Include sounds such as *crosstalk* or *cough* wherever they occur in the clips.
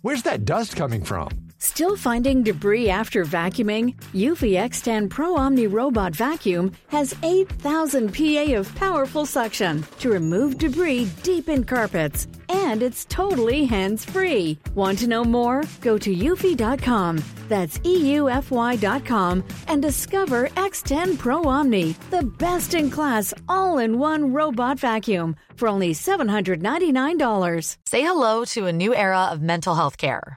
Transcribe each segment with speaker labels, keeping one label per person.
Speaker 1: Where's that dust coming from?
Speaker 2: Still finding debris after vacuuming? Eufy X10 Pro Omni Robot Vacuum has 8,000 PA of powerful suction to remove debris deep in carpets. And it's totally hands free. Want to know more? Go to eufy.com. That's EUFY.com and discover X10 Pro Omni, the best in class all in one robot vacuum for only $799.
Speaker 3: Say hello to a new era of mental health care.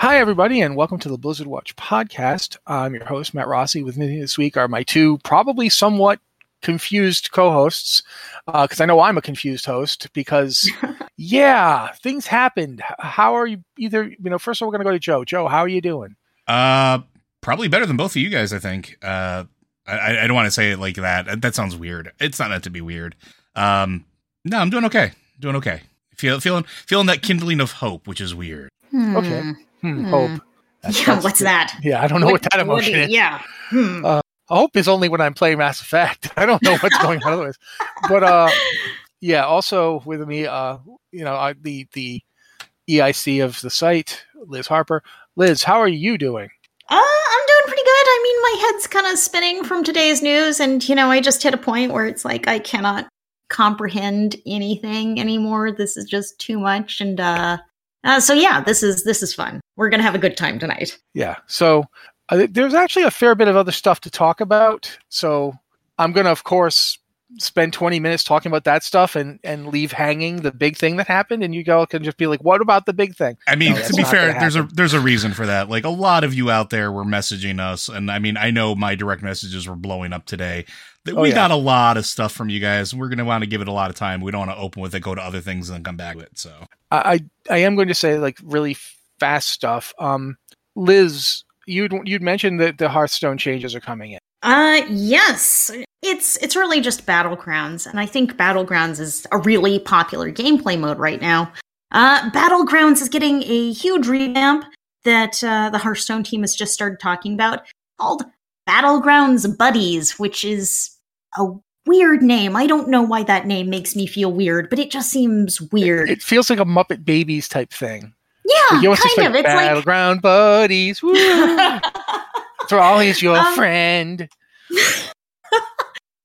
Speaker 4: Hi, everybody, and welcome to the Blizzard Watch podcast. I'm your host, Matt Rossi. With me this week are my two probably somewhat confused co-hosts, because I know I'm a confused host. Because, *laughs* yeah, things happened. How are you? Either you know, first of all, we're going to go to Joe. Joe, how are you doing?
Speaker 5: Uh, probably better than both of you guys. I think. Uh, I, I don't want to say it like that. That sounds weird. It's not meant to be weird. Um, no, I'm doing okay. Doing okay. Feel feeling feeling that kindling of hope, which is weird.
Speaker 4: Okay. Hmm, Hope. That's-
Speaker 6: yeah,
Speaker 4: that's
Speaker 6: what's
Speaker 4: good.
Speaker 6: that?
Speaker 4: Yeah, I don't know what, that emotion
Speaker 6: do-
Speaker 4: is.
Speaker 6: Yeah. Hmm.
Speaker 4: Uh, hope is only when I'm playing Mass Effect. *laughs* I don't know what's going on otherwise. But uh, yeah, also with me, uh, you know, I, the the EIC of the site, Liz Harper. Liz, how are you doing?
Speaker 6: Uh, I'm doing pretty good. I mean, my head's kind of spinning from today's news, and you know, I just hit a point where it's like I cannot comprehend anything anymore. This is just too much, and uh, uh so yeah, this is this is fun. We're gonna have a good time tonight.
Speaker 4: Yeah. So uh, there's actually a fair bit of other stuff to talk about. So I'm going to, of course, spend 20 minutes talking about that stuff and and leave hanging the big thing that happened, and you go can just be like, "What about the big thing?"
Speaker 5: I mean,
Speaker 4: No,
Speaker 5: to be fair, there's a there's a reason for that. Like a lot of you out there were messaging us, and I mean, I know my direct messages were blowing up today. That
Speaker 4: Oh,
Speaker 5: we
Speaker 4: yeah.
Speaker 5: got a lot of stuff from you guys. We're gonna want to give it a lot of time. We don't want to open with it, go to other things, and then come back to it. So
Speaker 4: I I I am going to say like really fast stuff. Um, Liz, you'd you'd mentioned that the Hearthstone changes are coming in.
Speaker 6: Uh yes. It's it's really just Battlegrounds, and I think Battlegrounds is a really popular gameplay mode right now. Uh Battlegrounds is getting a huge revamp that uh, the Hearthstone team has just started talking about called Battlegrounds Buddies, which is a weird name. I don't know why that name makes me feel weird, but it just seems weird.
Speaker 4: It feels like a Muppet Babies type thing.
Speaker 6: yeah,
Speaker 4: it's just
Speaker 6: kind
Speaker 4: like
Speaker 6: of. It's like
Speaker 4: battleground buddies. Woo! *laughs* Thrall is your
Speaker 6: Um,
Speaker 4: friend. *laughs*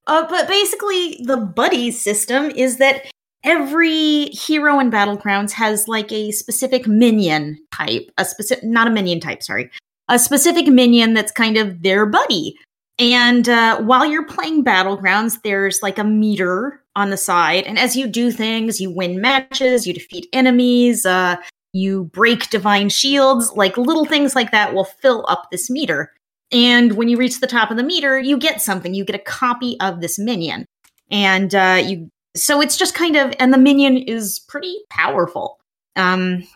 Speaker 6: Uh, but basically, the buddy system is that every hero in Battlegrounds has like a specific minion type, a specific, not a minion type, sorry, a specific minion that's kind of their buddy. And uh, while you're playing Battlegrounds, there's like a meter on the side. And as you do things, you win matches, you defeat enemies, uh, you break divine shields, like little things like that will fill up this meter. And when you reach the top of the meter, you get something. You get a copy of this minion. And uh, you, so it's just kind of, and the minion is pretty powerful. Um,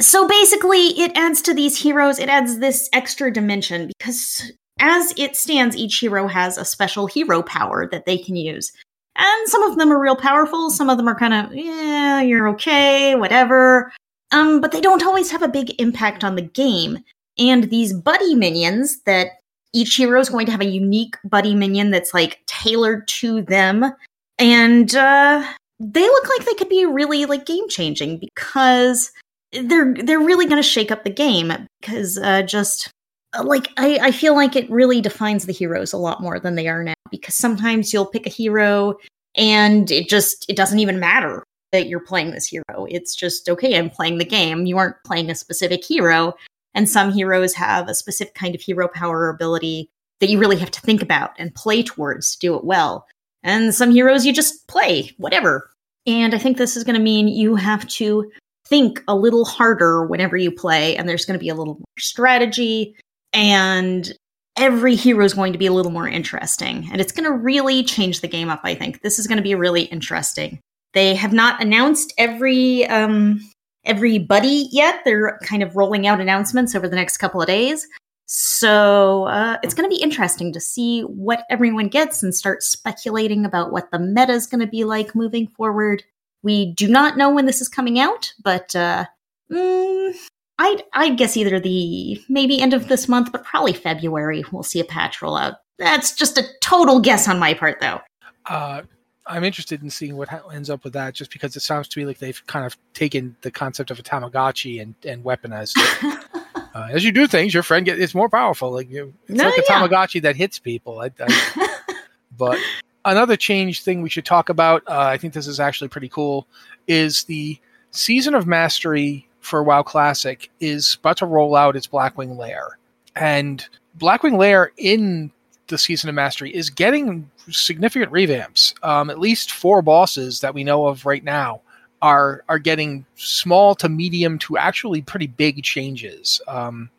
Speaker 6: so basically, it adds to these heroes, it adds this extra dimension because as it stands, each hero has a special hero power that they can use. And some of them are real powerful. Some of them are kind of, yeah, you're okay, whatever. Um, but they don't always have a big impact on the game. And these buddy minions that each hero is going to have a unique buddy minion that's like tailored to them. And uh, they look like they could be really like game changing because they're they're really going to shake up the game because uh, just uh, like I, I feel like it really defines the heroes a lot more than they are now because sometimes you'll pick a hero and it just it doesn't even matter that you're playing this hero. It's just okay i'm playing the game. You aren't playing a specific hero and some heroes have a specific kind of hero power ability that you really have to think about and play towards to do it well. And some heroes you just play whatever. And i think this is going to mean you have to think a little harder whenever you play and there's going to be a little more strategy and every hero is going to be a little more interesting and it's going to really change the game up i think. This is going to be really interesting. They have not announced every um every buddy yet. They're kind of rolling out announcements over the next couple of days. So uh, it's going to be interesting to see what everyone gets and start speculating about what the meta is going to be like moving forward we do not know when this is coming out but uh, mm, I'd, I'd guess either the maybe end of this month, but probably February, we'll see a patch roll out. That's just a total guess on my part, though.
Speaker 4: Uh, I'm interested in seeing what ends up with that, just because it sounds to me like they've kind of taken the concept of a Tamagotchi and, and weaponized it. *laughs* uh, as you do things, your friend gets it's more powerful. Like you, it's
Speaker 6: No,
Speaker 4: like a
Speaker 6: yeah.
Speaker 4: Tamagotchi that hits people. I, I, *laughs* but another change thing we should talk about, uh, I think this is actually pretty cool, is the season of mastery for WoW Classic is about to roll out its Blackwing Lair, and Blackwing Lair in the season of mastery is getting significant revamps. Um, at least four bosses that we know of right now are are getting small to medium to actually pretty big changes. Um,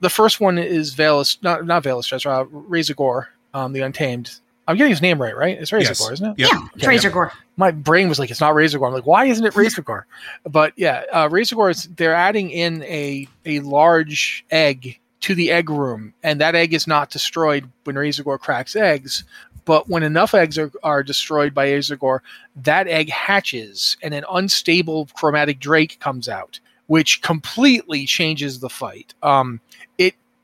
Speaker 4: the first one is Velas, not not Velas, uh, Razorgore, um, the Untamed. I'm getting his name right, right? It's Razorgore,
Speaker 5: Yes.
Speaker 4: isn't it?
Speaker 5: Yep.
Speaker 6: Yeah, it's Razorgore.
Speaker 4: my brain was like, it's not Razorgore. I'm like, why isn't it *laughs* Razorgore? but yeah, uh, Razorgore is they're adding in a a large egg to the egg room, and that egg is not destroyed when Razorgore cracks eggs. But when enough eggs are, are destroyed by Razorgore, that egg hatches, and an unstable chromatic drake comes out, which completely changes the fight. Um, it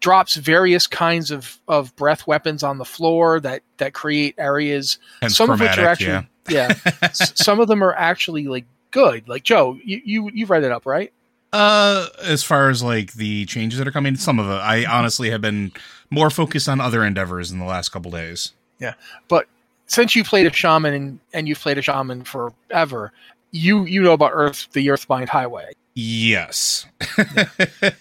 Speaker 4: drops various kinds of, of breath weapons on the floor that that create areas.
Speaker 5: Hence
Speaker 4: some of which are actually *laughs* yeah, S- some of them are actually like good. Like joe you, you you've read it up right?
Speaker 5: Uh, as far as like the changes that are coming, some of it, I honestly have been more focused on other endeavors in the last couple days. Yeah.
Speaker 4: But since you played a shaman and, and you've played a shaman forever you you know about earth the earthbind highway
Speaker 5: Yes.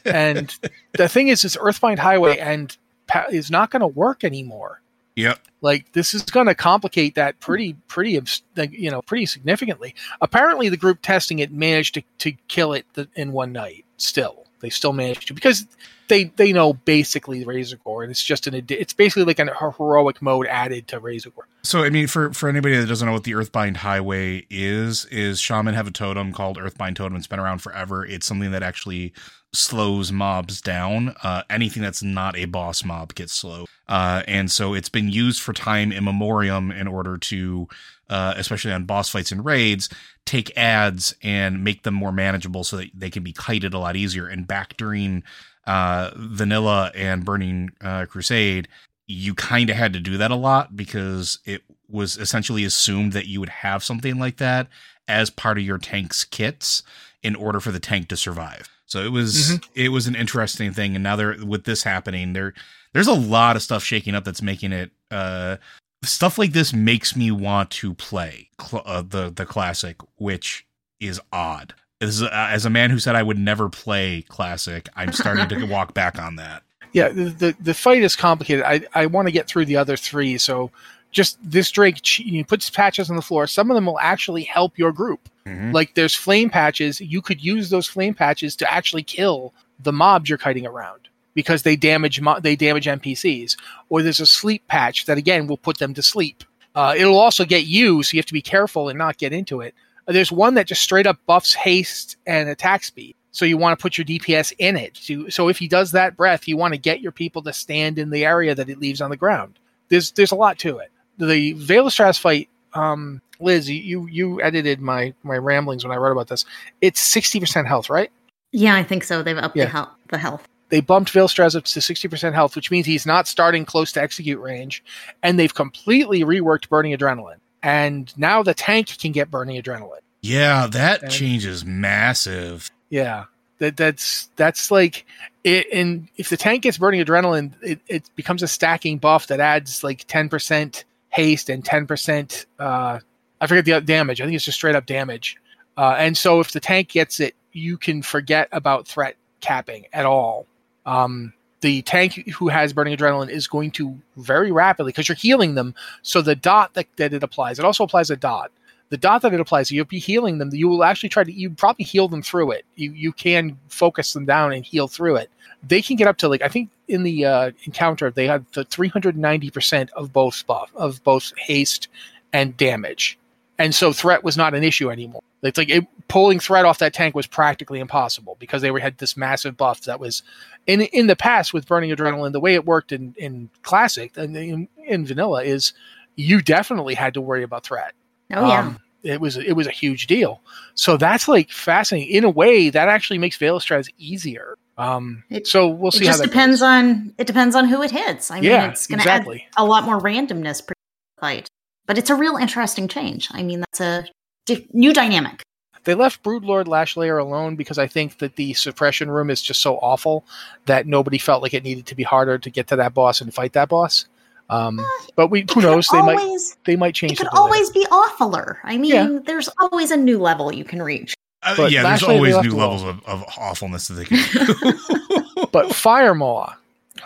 Speaker 4: and the thing is this earthbind highway and pa- is not going to work anymore
Speaker 5: yep.
Speaker 4: like this is going to complicate that pretty pretty you know pretty significantly apparently the group testing it managed to, to kill it in one night still they still managed to because they they know basically razorgore and it's just an it's basically like an, a heroic mode added to razorgore
Speaker 5: So, I mean, for for anybody that doesn't know what the Earthbind Highway is, is Shaman have a totem called Earthbind Totem. It's been around forever. It's something that actually slows mobs down. Uh, anything that's not a boss mob gets slow, uh, and so it's been used for time immemorium in order to, uh, especially on boss fights and raids, take ads and make them more manageable so that they can be kited a lot easier. And back during uh, Vanilla and Burning uh, Crusade, you kind of had to do that a lot because it was essentially assumed that you would have something like that as part of your tank's kits in order for the tank to survive. So it was it was an interesting thing, and now there with this happening, there there's a lot of stuff shaking up that's making it uh, stuff like this makes me want to play cl- uh, the the classic, which is odd. As a, as a man who said I would never play classic, I'm starting to *laughs* walk back on that.
Speaker 4: yeah the the, the fight is complicated. I i want to get through the other three so just this drake he puts patches on the floor some of them will actually help your group.
Speaker 5: Mhm.
Speaker 4: like there's flame patches. You could use those flame patches to actually kill the mobs you're kiting around because they damage mo- they damage npcs or there's a sleep patch that again will put them to sleep. Uh, it'll also get you so you have to be careful and not get into it there's one that just straight up buffs haste and attack speed so you want to put your dps in it so, so if he does that breath you want to get your people to stand in the area that it leaves on the ground there's there's a lot to it the Vaelastrasz fight um, Liz, you you edited my my ramblings when I wrote about this. It's sixty percent health, right?
Speaker 6: Yeah, I think so. They've upped
Speaker 4: Yeah.
Speaker 6: the health. The health.
Speaker 4: They bumped Vaelastrasz up to sixty percent health, which means he's not starting close to execute range, and they've completely reworked burning adrenaline. And now the tank can get burning adrenaline.
Speaker 5: Yeah, that
Speaker 4: Okay.
Speaker 5: change is massive.
Speaker 4: Yeah, that that's that's like it. And if the tank gets burning adrenaline, it, it becomes a stacking buff that adds like ten percent haste and ten percent. Uh, I forget the damage. I think it's just straight up damage. Uh, and so if the tank gets it, you can forget about threat capping at all. Um, the tank who has burning adrenaline is going to very rapidly because you're healing them. So the dot that, that it applies, it also applies a dot the dot that it applies, you'll be healing them. You will actually try to, you probably heal them through it. You you can focus them down and heal through it. They can get up to like I think in the uh, encounter they had the 390 percent of both buff of both haste and damage, and so threat was not an issue anymore. It's like it, pulling threat off that tank was practically impossible because they were had this massive buff that was in in the past with burning adrenaline. The way it worked in in classic and in, in vanilla is you definitely had to worry about threat.
Speaker 6: Oh yeah.
Speaker 4: Um, it was it was a huge deal. So that's like fascinating. In a way, that actually makes Vaelastrasz easier. Um,
Speaker 6: It-
Speaker 4: so we'll see. it just
Speaker 6: depends
Speaker 4: goes.
Speaker 6: on it depends on who it hits. I mean,
Speaker 4: Yeah,
Speaker 6: it's going to
Speaker 4: exactly.
Speaker 6: add a lot more randomness per fight, but it's a real interesting change. I mean, that's a di- new dynamic.
Speaker 4: They left Broodlord Lashlayer alone because I think that the suppression room is just so awful that nobody felt like it needed to be harder to get to that boss and fight that boss. Um, but we who
Speaker 6: could
Speaker 4: knows they might they might change.
Speaker 6: It could
Speaker 4: something later.
Speaker 6: always be awfuler. I mean,
Speaker 4: Yeah.
Speaker 6: there's always a new level you can reach.
Speaker 5: Uh,
Speaker 4: But
Speaker 5: yeah, there's always new levels of, of awfulness that they can do. *laughs*
Speaker 4: but Firemaw,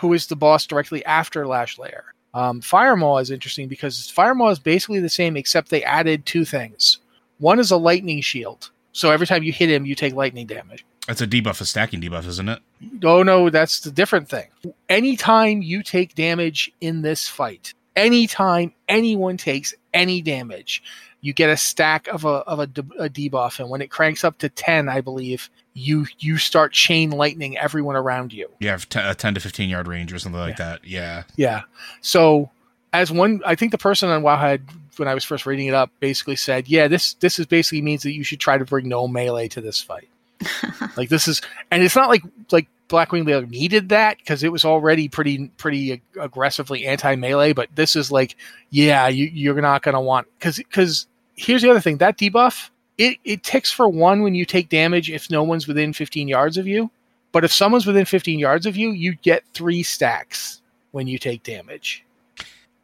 Speaker 4: who is the boss directly after Lashlayer. Um, Firemaw is interesting because Firemaw is basically the same, except they added two things. One is a lightning shield, so every time you hit him, you take lightning damage.
Speaker 5: That's a debuff, a stacking debuff, isn't it?
Speaker 4: Oh no, that's the different thing. Anytime you take damage in this fight, anytime anyone takes any damage, you get a stack of a of a, de- a debuff, and when it cranks up to ten, I believe you you start chain lightning everyone around you.
Speaker 5: You have t- a 10 to 15 yard range or something like that. Yeah.
Speaker 4: Yeah. So as one, I think the person on Wowhead when I was first reading it up basically said, "Yeah, this this is basically means that you should try to bring no melee to this fight. *laughs* like this is, and it's not like like Blackwing Lair needed that because it was already pretty pretty ag- aggressively anti melee. But this is like, yeah, you, you're not going to want because because here's the other thing that debuff it it ticks for one when you take damage if no one's within 15 yards of you. But if someone's within 15 yards of you, you get three stacks when you take damage,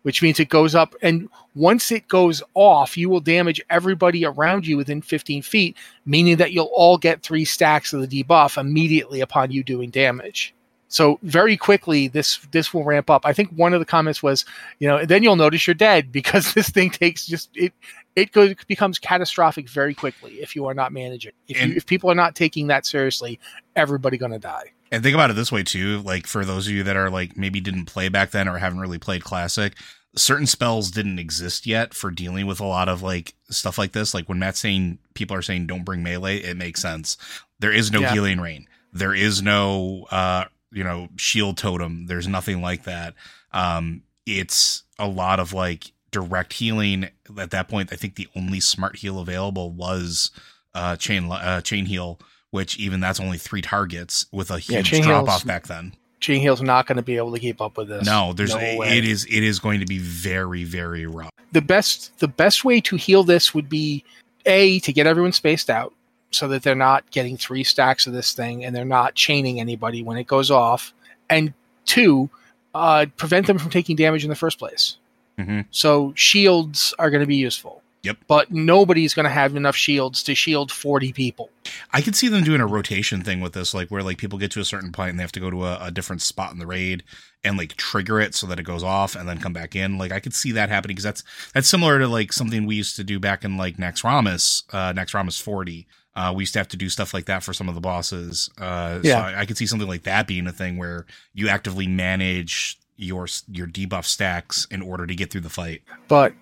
Speaker 4: which means it goes up. And once it goes off, you will damage everybody around you within 15 feet, meaning that you'll all get three stacks of the debuff immediately upon you doing damage. So very quickly, this this will ramp up. I think one of the comments was, you know, then you'll notice you're dead *laughs* because this thing takes just it it goes becomes catastrophic very quickly if you are not managing. If
Speaker 5: And-
Speaker 4: you, if people are not taking that seriously, everybody gonna die.
Speaker 5: And think about it this way too, like for those of you that are like maybe didn't play back then or haven't really played classic, certain spells didn't exist yet for dealing with a lot of like stuff like this. Like when Matt's saying people are saying don't bring melee, it makes sense. There is no
Speaker 4: Yeah.
Speaker 5: healing rain. There is no uh you know shield totem. There's nothing like that. Um it's a lot of like direct healing at that point. I think the only smart heal available was uh chain uh chain heal which even that's only three targets with a huge
Speaker 4: chain
Speaker 5: drop off back then.
Speaker 4: Chain Heal's not going to be able to keep up with this.
Speaker 5: No, there's
Speaker 4: No way.
Speaker 5: it is it is going to be very very rough.
Speaker 4: the best the best way to heal this would be a to get everyone spaced out so that they're not getting three stacks of this thing and they're not chaining anybody when it goes off and two uh, prevent them from taking damage in the first place
Speaker 5: Mhm.
Speaker 4: so shields are going to be useful
Speaker 5: Yep.
Speaker 4: but nobody's going to have enough shields to shield 40 people
Speaker 5: I could see them doing a rotation thing with this, like where like people get to a certain point and they have to go to a, a different spot in the raid and like trigger it so that it goes off and then come back in. Like I could see that happening because that's that's similar to like something we used to do back in like Naxxramas, uh, Naxxramas forty. Uh, we used to have to do stuff like that for some of the bosses. Uh,
Speaker 4: Yeah.
Speaker 5: so I, I could see something like that being a thing where you actively manage your your debuff stacks in order to get through the fight.
Speaker 4: but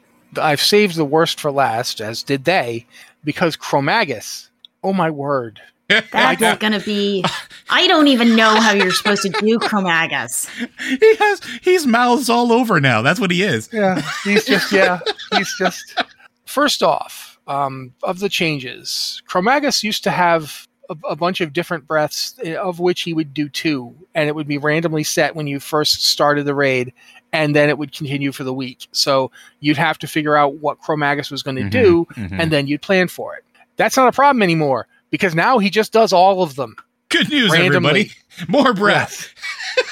Speaker 4: i've saved the worst for last as did they because chromaggus oh my word
Speaker 6: That's going to be. I don't even know how you're supposed to do Chromaggus. *laughs*
Speaker 5: he has he's mouths all over now. That's what he is.
Speaker 4: Yeah, he's just yeah, he's just *laughs* first off, um, of the changes, Chromaggus used to have a, a, bunch of different breaths, eh, of which he would do two, and it would be randomly set when you first started the raid, and then it would continue for the week. So you'd have to figure out what Chromaggus was going to mm-hmm, do, mm-hmm. and then you'd plan for it. That's not a problem anymore because now he just does all of them.
Speaker 5: Good news, randomly. everybody! More breath.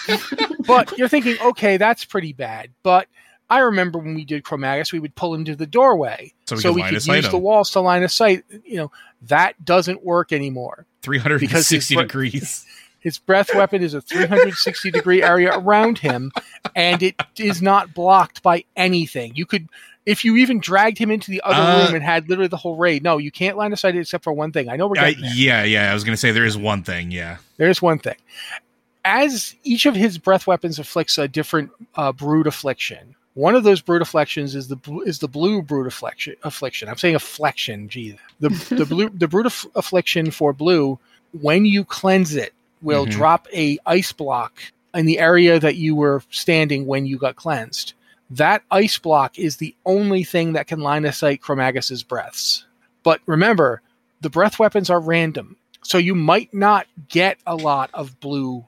Speaker 5: *laughs*
Speaker 4: but you're thinking, okay, that's pretty bad. But I remember when we did Chromaggus, we would pull him to the doorway so we, so could, we could use the walls to line of sight. You know, that doesn't work anymore.
Speaker 5: 360 degrees. *laughs*
Speaker 4: His breath weapon is a 360 degree area around him, and it is not blocked by anything. You could, if you even dragged him into the other uh, room and had literally the whole raid. No, you can't line of sight except for one thing. I know we're getting
Speaker 5: Yeah, yeah. I was going to say there is one thing. Yeah,
Speaker 4: there is one thing. As each of his breath weapons afflicts a different uh, brood affliction, one of those brood afflictions is the is the blue brood affliction. Affliction. I'm saying affliction. Gee, the the blue the brood affliction for blue. When you cleanse it, will mm-hmm. drop a ice block in the area that you were standing when you got cleansed. That ice block is the only thing that can line of sight Chromaggus's breaths. But remember, the breath weapons are random, so you might not get a lot of blue,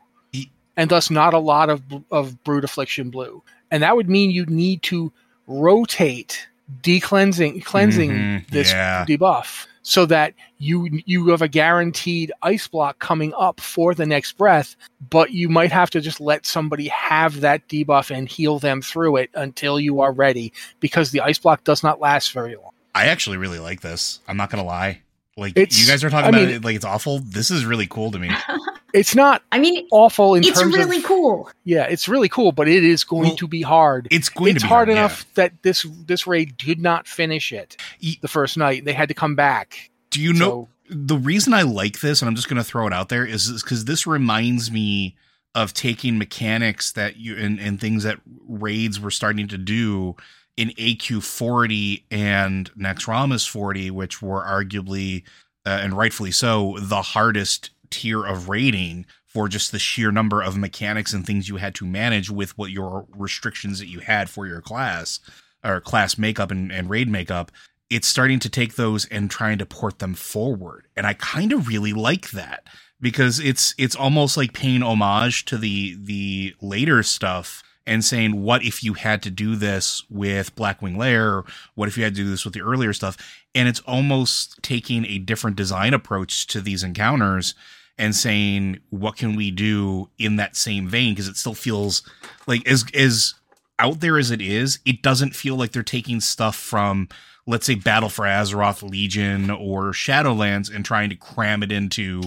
Speaker 4: and thus not a lot of of brood affliction blue and that would mean you'd need to rotate decleansing cleansing mm-hmm, this yeah. debuff so that you you have a guaranteed ice block coming up for the next breath but you might have to just let somebody have that debuff and heal them through it until you are ready because the ice block does not last very long
Speaker 5: i actually really like this i'm not gonna lie like it's, you guys are talking I about mean, it like it's awful. This is really cool to me. *laughs*
Speaker 4: It's not.
Speaker 6: I mean,
Speaker 4: awful. In
Speaker 6: it's really
Speaker 4: of,
Speaker 6: cool.
Speaker 4: Yeah, it's really cool, but it is going well, to be hard.
Speaker 5: It's going
Speaker 4: it's
Speaker 5: to be
Speaker 4: hard,
Speaker 5: hard
Speaker 4: enough
Speaker 5: yeah.
Speaker 4: that this this raid did not finish it the first night. They had to come back.
Speaker 5: Do you so, know the reason I like this? And I'm just going to throw it out there is because this reminds me of taking mechanics that you and, and things that raids were starting to do in AQ 40 and Naxxramas 40, which were arguably uh, and rightfully so, the hardest tier of raiding for just the sheer number of mechanics and things you had to manage with what your restrictions that you had for your class or class makeup and, and raid makeup. It's starting to take those and trying to port them forward. And I kind of really like that because it's it's almost like paying homage to the the later stuff and saying, what if you had to do this with Blackwing Lair? What if you had to do this with the earlier stuff? And it's almost taking a different design approach to these encounters and saying, what can we do in that same vein? Because it still feels like as as out there as it is, it doesn't feel like they're taking stuff from let's say Battle for Azeroth Legion or Shadowlands and trying to cram it into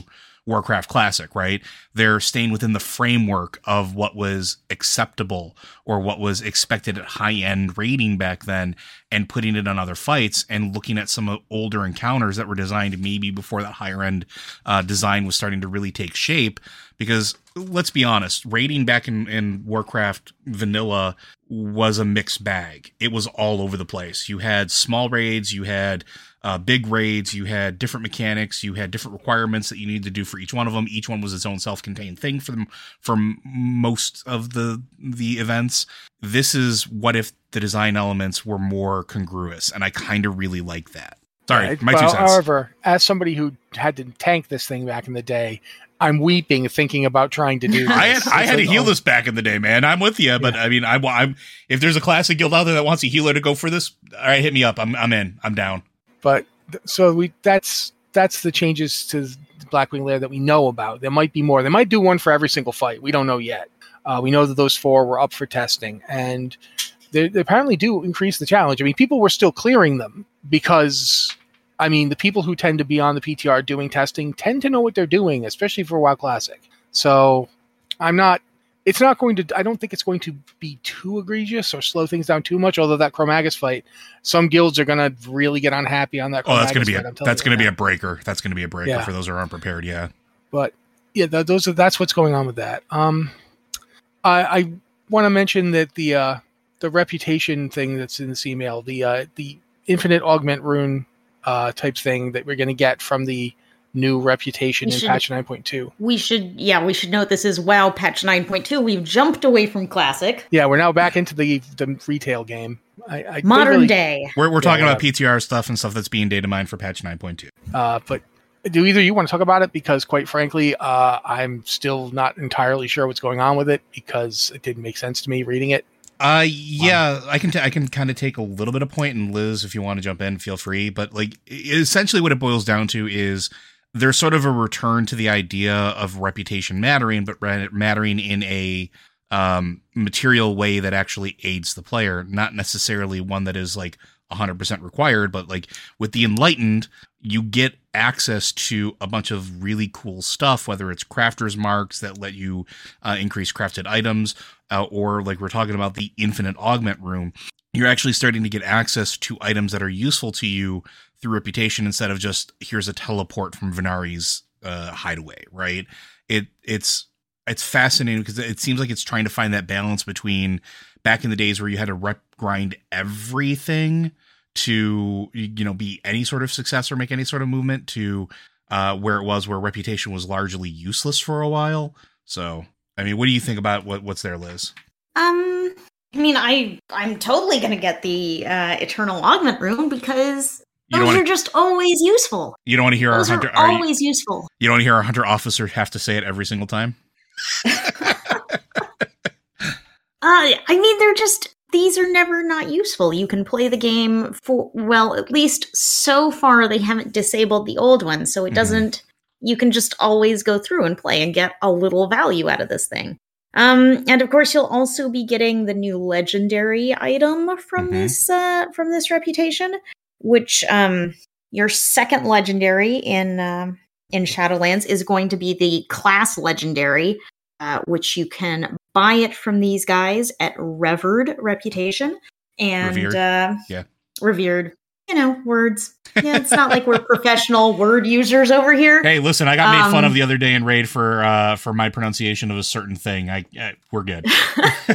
Speaker 5: Warcraft Classic, right? They're staying within the framework of what was acceptable or what was expected at high end raiding back then and putting it on other fights and looking at some older encounters that were designed maybe before that higher end uh, design was starting to really take shape. Because let's be honest, raiding back in, in Warcraft vanilla was a mixed bag. It was all over the place. You had small raids, you had uh, big raids. You had different mechanics. You had different requirements that you needed to do for each one of them. Each one was its own self-contained thing for them for most of the the events. This is what if the design elements were more congruous, and I kind of really like that. Sorry, my well, two cents.
Speaker 4: However, as somebody who had to tank this thing back in the day, I'm weeping thinking about trying to do. *laughs* This.
Speaker 5: I had, I had like, to heal oh. this back in the day, man. I'm with you, but yeah. I mean, I, I'm if there's a classic guild out there that wants a healer to go for this, all right, hit me up. I'm I'm in. I'm down.
Speaker 4: But so we that's that's the changes to the Blackwing Lair that we know about. There might be more. They might do one for every single fight. We don't know yet. Uh, we know that those four were up for testing, and they, they, apparently do increase the challenge. I mean, people were still clearing them because, I mean, the people who tend to be on the PTR doing testing tend to know what they're doing, especially for WoW Classic. So, I'm not it's not going to i don't think it's going to be too egregious or slow things down too much although that chromaggus fight some guilds are going to really get unhappy on that
Speaker 5: oh that's going to be a, that's going to be a breaker. That's going to be a breaker yeah. for those who are unprepared yeah.
Speaker 4: But yeah th- those are that's what's going on with that. Um i i want to mention that the uh the reputation thing that's in this email the uh the infinite augment rune uh type thing that we're going to get from the new reputation
Speaker 6: We
Speaker 4: in
Speaker 6: should-
Speaker 4: patch 9.2.
Speaker 6: We should, yeah, we should note this is WoW patch 9.2. We've jumped away from classic.
Speaker 4: Yeah, we're now back into the the retail game. I, I
Speaker 6: Modern
Speaker 4: really-
Speaker 6: day.
Speaker 5: We're, we're
Speaker 4: Yeah,
Speaker 5: talking
Speaker 4: yeah.
Speaker 5: about PTR stuff and stuff that's being data mined for patch 9.2.
Speaker 4: Uh, but do either you want to talk about it? Because quite frankly, uh, I'm still not entirely sure what's going on with it because it didn't make sense to me reading it.
Speaker 5: Uh, yeah, I can t- I can kind of take a little bit of point, and Liz, if you want to jump in, feel free. But like, essentially, what it boils down to is there's sort of a return to the idea of reputation mattering, but mattering in a um material way that actually aids the player, not necessarily one that is like 100% required, but like with the enlightened, you get access to a bunch of really cool stuff, whether it's crafters marks that let you uh, increase crafted items, uh, or like we're talking about the infinite augment rune. You're actually starting to get access to items that are useful to you through reputation instead of just here's a teleport from Venari's uh, hideaway, right? It it's it's fascinating because it seems like it's trying to find that balance between back in the days where you had to rep grind everything to you know be any sort of success or make any sort of movement to uh where it was where reputation was largely useless for a while so i mean what do you think about what what's there liz
Speaker 6: Um, I mean, I I'm totally gonna get the uh, eternal augment rune because
Speaker 5: you
Speaker 6: those are just always useful.
Speaker 5: you don't want to hear our
Speaker 6: Those
Speaker 5: hunter
Speaker 6: are
Speaker 5: are you,
Speaker 6: always useful.
Speaker 5: you don't want to hear our hunter officer have to say it every single time *laughs*
Speaker 6: Uh, I mean, they're just these are never not useful. You can play the game for well, at least so far they haven't disabled the old one, so it
Speaker 5: Mhm.
Speaker 6: doesn't. You can just always go through and play and get a little value out of this thing. Um, and of course, you'll also be getting the new legendary item from
Speaker 5: Mhm.
Speaker 6: this uh, from this reputation, which um, your second legendary in um in Shadowlands is going to be the class legendary, uh, which you can buy it from these guys at Revered Reputation and
Speaker 5: Revered.
Speaker 6: Uh,
Speaker 5: Yeah.
Speaker 6: revered. You know, words. Yeah, it's not like we're *laughs* professional word users over here.
Speaker 5: hey listen i got made fun
Speaker 6: Um,
Speaker 5: of the other day in raid for uh for my pronunciation of a certain thing i uh, we're good *laughs* *laughs*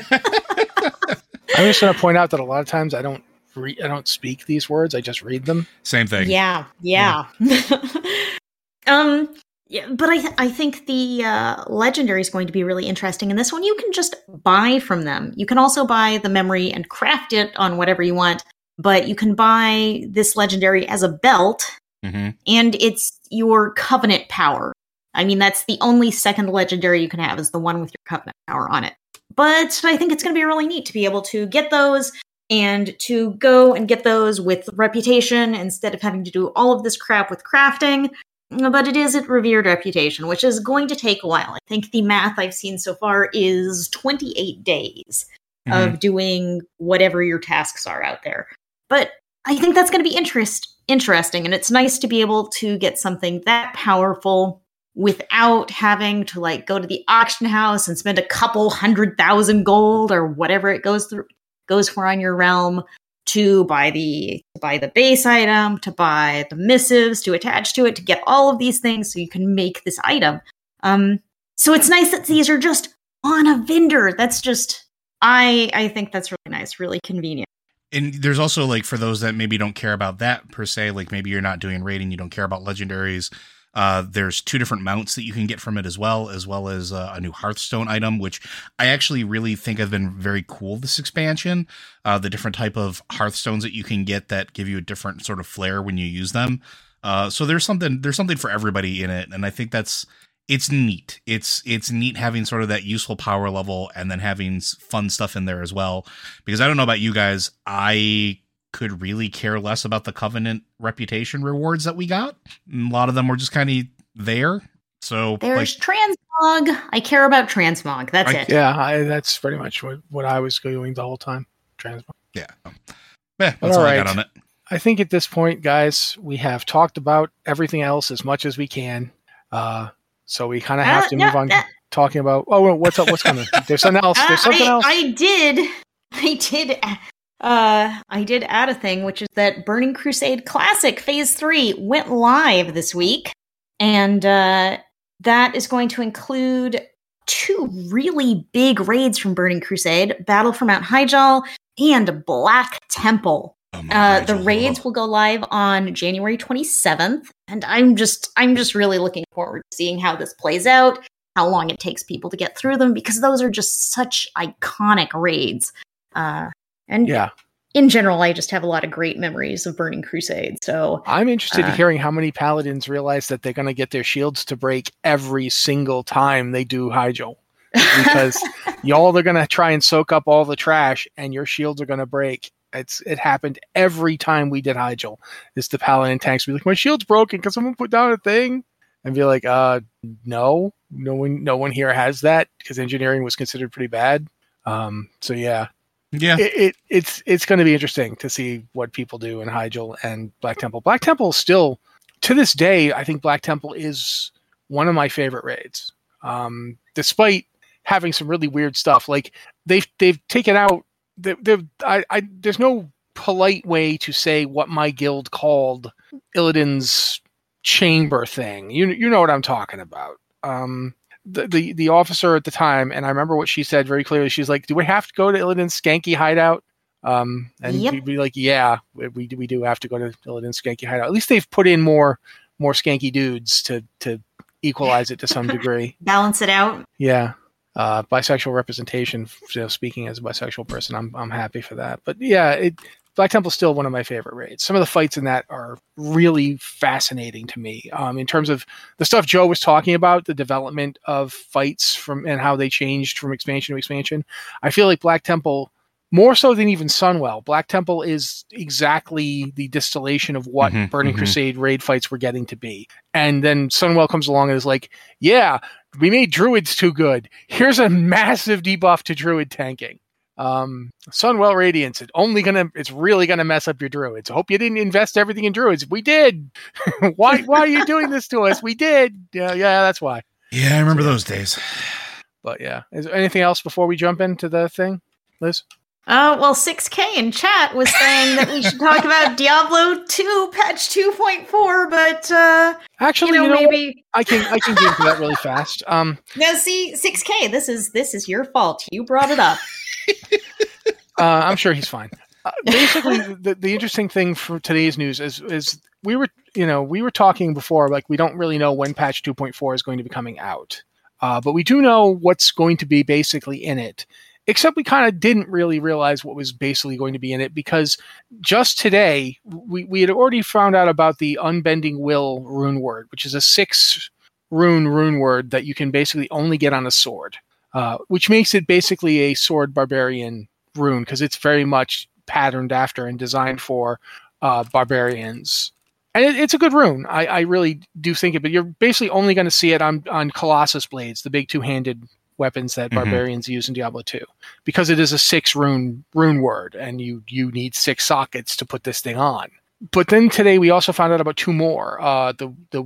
Speaker 4: I'm just going to point out that a lot of times I don't re- I don't speak these words. I just read them.
Speaker 5: same thing
Speaker 6: Yeah, yeah. *laughs* um, yeah, but I th- I think the uh, legendary is going to be really interesting. And this one you can just buy from them. You can also buy the memory and craft it on whatever you want. But you can buy this legendary as a belt,
Speaker 5: hmm
Speaker 6: and it's your covenant power. I mean, that's the only second legendary you can have is the one with your covenant power on it. But I think it's going to be really neat to be able to get those and to go and get those with reputation instead of having to do all of this crap with crafting. But it is at revered reputation, which is going to take a while. I think the math I've seen so far is 28 days
Speaker 5: Mm-hmm.
Speaker 6: of doing whatever your tasks are out there. But I think that's going to be interest interesting, and it's nice to be able to get something that powerful without having to like go to the auction house and spend a couple hundred thousand gold or whatever it goes through goes for on your realm to buy the to buy the base item, to buy the missives, to attach to it, to get all of these things so you can make this item. Um, so it's nice that these are just on a vendor. That's just I I think that's really nice, really convenient.
Speaker 5: and there's also like for those that maybe don't care about that per se like maybe you're not doing raiding, you don't care about legendaries uh, there's two different mounts that you can get from it as well as well as uh, a new hearthstone item which i actually really think have been very cool this expansion uh, the different type of hearthstones that you can get that give you a different sort of flair when you use them uh, so there's something there's something for everybody in it and i think that's it's neat. It's it's neat having sort of that useful power level and then having fun stuff in there as well. Because I don't know about you guys, I could really care less about the Covenant reputation rewards that we got. A lot of them were just kind of there. So
Speaker 6: There's
Speaker 5: like,
Speaker 6: transmog. I care about transmog. That's
Speaker 5: I-
Speaker 6: it.
Speaker 4: Yeah, I, that's pretty much what, what I was doing the whole time. Transmog.
Speaker 5: yeah, yeah, that's all,
Speaker 4: All
Speaker 5: I got on it.
Speaker 4: I think at this point, guys, we have talked about everything else as much as we can. Uh, so we kind of have
Speaker 6: Uh,
Speaker 4: to
Speaker 6: no,
Speaker 4: move on
Speaker 6: that-
Speaker 4: talking about. Oh, what's up? What's coming? There's something *laughs* else. There's
Speaker 6: Uh,
Speaker 4: something
Speaker 6: I,
Speaker 4: else.
Speaker 6: I did. *laughs* I did. Uh, I did add a thing, which is that Burning Crusade Classic Phase Three went live this week, and uh, that is going to include two really big raids from Burning Crusade: Battle for Mount Hyjal and Black Temple.
Speaker 5: Oh
Speaker 6: Uh, the raids will go live on January 27th, and I'm just I'm just really looking forward to seeing how this plays out, how long it takes people to get through them, because those are just such iconic raids. Uh, and
Speaker 4: Yeah.
Speaker 6: in general, I just have a lot of great memories of Burning Crusade. So
Speaker 4: I'm interested
Speaker 6: Uh,
Speaker 4: in hearing how many paladins realize that they're going to get their shields to break every single time they do Hyjal. Because *laughs* y'all are going to try and soak up all the trash and your shields are going to break. It's It happened every time we did Hyjal. Is the paladin tanks be like, my shield's broken. Can someone put down a thing? And be like, uh, no, no one, no one here has that because engineering was considered pretty bad. Um, so yeah,
Speaker 5: Yeah.
Speaker 4: it, it it's it's going to be interesting to see what people do in Hyjal and Black Temple. Black Temple still to this day, I think Black Temple is one of my favorite raids. Um, despite having some really weird stuff, like they've they've taken out. They, I, I there's no polite way to say what my guild called Illidan's chamber thing. You you know what I'm talking about. Um, the, the the officer at the time, and I remember what she said very clearly. She's like, "Do we have to go to Illidan's skanky hideout?" Um, and
Speaker 6: Yep.
Speaker 4: we'd be like, "Yeah, we we do- we do have to go to Illidan's skanky hideout. At least they've put in more more skanky dudes to to equalize it to some degree." *laughs*
Speaker 6: balance it out.
Speaker 4: Yeah. Uh, bisexual representation. You know, speaking as a bisexual person, I'm I'm happy for that. But yeah, it, Black Temple's still one of my favorite raids. Some of the fights in that are really fascinating to me. Um, in terms of the stuff Joe was talking about, the development of fights from and how they changed from expansion to expansion. I feel like Black Temple, more so than even Sunwell, Black Temple is exactly the distillation of what
Speaker 5: Mhm,
Speaker 4: Burning
Speaker 5: mhm.
Speaker 4: Crusade raid fights were getting to be. And then Sunwell comes along and is like, yeah, we made druids too good. Here's a massive debuff to druid tanking. Um, Sunwell Radiance, it's only gonna, it's really gonna mess up your druids. Hope you didn't invest everything in druids. We did. *laughs* why, why are you doing this to us? We did. Yeah, yeah, that's why.
Speaker 5: Yeah, I remember those days.
Speaker 4: But yeah, is there anything else before we jump into the thing, Liz?
Speaker 6: Uh, well, 6K in chat was saying that we should talk about *laughs* Diablo 2 patch 2.4, but uh,
Speaker 4: Actually,
Speaker 6: you know,
Speaker 4: what?
Speaker 6: maybe
Speaker 4: I can, I can get into that really fast. Um, *laughs*
Speaker 6: now see 6K. This is this is your fault. You brought it up. *laughs*
Speaker 4: uh, I'm sure he's fine. Uh, basically, the, the interesting thing for today's news is is we were you know we were talking before like we don't really know when patch 2.4 is going to be coming out, uh, but we do know what's going to be basically in it. Except we kind of didn't really realize what was basically going to be in it because just today we, we had already found out about the unbending will rune word, which is a six rune rune word that you can basically only get on a sword, uh, which makes it basically a sword barbarian rune because it's very much patterned after and designed for uh, barbarians. And it, it's a good rune. I, I really do think it, but you're basically only going to see it on, on Colossus blades, the big two handed weapons that
Speaker 5: Mhm.
Speaker 4: barbarians use in Diablo 2, because it is a six rune rune word, and you you need six sockets to put this thing on. But then today we also found out about two more. Uh, the the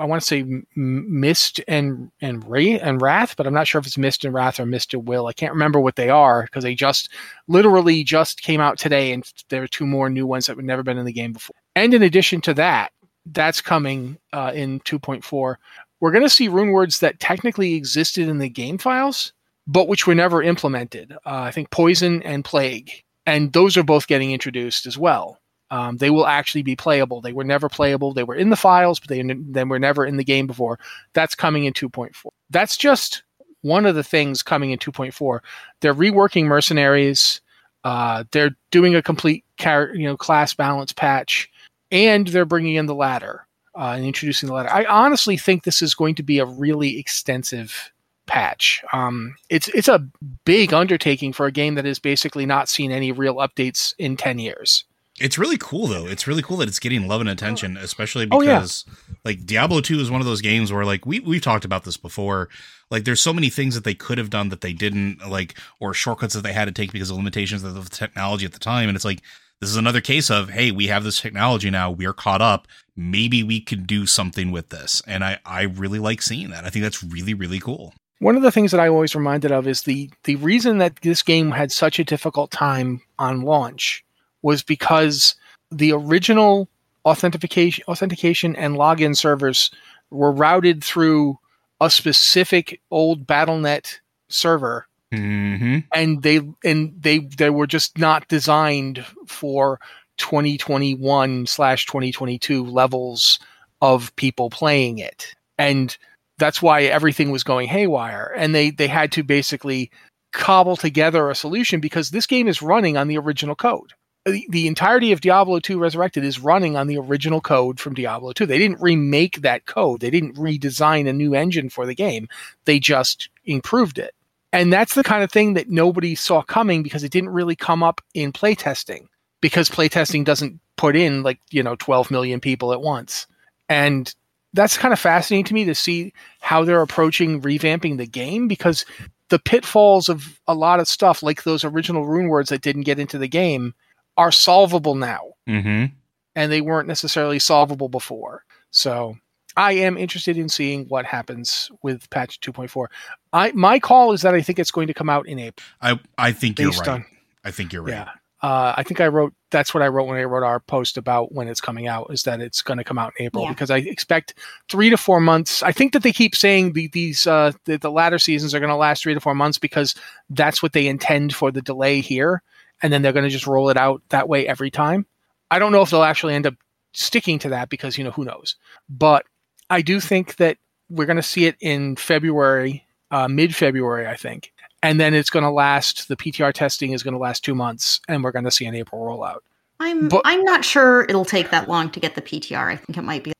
Speaker 4: I want to say Mist and and Ray and Wrath, but I'm not sure if it's Mist and Wrath or Mist and Will. I can't remember what they are because they just literally just came out today, and there are two more new ones that have never been in the game before. And in addition to that, that's coming uh, in 2.4. We're going to see rune words that technically existed in the game files, but which were never implemented. Uh, I think poison and plague, and those are both getting introduced as well. Um, they will actually be playable. They were never playable. They were in the files, but they, they were never in the game before. That's coming in 2.4. That's just one of the things coming in 2.4. They're reworking mercenaries. Uh, they're doing a complete char- you know class balance patch, and they're bringing in the ladder uh, and introducing the ladder. I honestly think this is going to be a really extensive patch. Um, it's it's a big undertaking for a game that has basically not seen any real updates in 10 years.
Speaker 5: It's really cool though. It's really cool that it's getting love and oh. attention, especially
Speaker 4: Oh, yeah.
Speaker 5: because like Diablo 2 is one of those games where like we we've talked about this before. Like there's so many things that they could have done that they didn't like or shortcuts that they had to take because of limitations of the technology at the time and it's like this is another case of hey, we have this technology now, we're caught up. Maybe we could do something with this. And I I really like seeing that. I think that's really really cool.
Speaker 4: One of the things that I always reminded of is the the reason that this game had such a difficult time on launch was because the original authentication authentication and login servers were routed through a specific old BattleNet server
Speaker 5: Mhm.
Speaker 4: and they and they they were just not designed for 2021 slash 2022 levels of people playing it. And that's why everything was going haywire. And they, they had to basically cobble together a solution because this game is running on the original code. The, entirety of Diablo 2 Resurrected is running on the original code from Diablo 2. They didn't remake that code. They didn't redesign a new engine for the game. They just improved it. And that's the kind of thing that nobody saw coming because it didn't really come up in playtesting because playtesting doesn't put in like, you know, 12 million people at once. And that's kind of fascinating to me to see how they're approaching revamping the game because the pitfalls of a lot of stuff, like those original rune words that didn't get into the game, are solvable now.
Speaker 5: Mm-hmm.
Speaker 4: And they weren't necessarily solvable before. So I am interested in seeing what happens with patch 2.4. I my call is that I think it's going to come out in April.
Speaker 5: I I think you're right.
Speaker 4: on-
Speaker 5: I think you're right.
Speaker 4: Yeah. Uh, I think I wrote that's what I wrote when I wrote our post about when it's coming out is that it's going to come out in April
Speaker 6: Yeah.
Speaker 4: because I expect three to four months. I think that they keep saying the, these uh, the, the latter seasons are going to last three to four months because that's what they intend for the delay here, and then they're going to just roll it out that way every time. I don't know if they'll actually end up sticking to that because you know who knows, but I do think that we're going to see it in February, uh, mid February, I think, and then it's going to last. The PTR testing is going to last two months, and we're going to see an April rollout.
Speaker 6: I'm
Speaker 4: But-
Speaker 6: I'm not sure it'll take that long to get the PTR. I think it might be.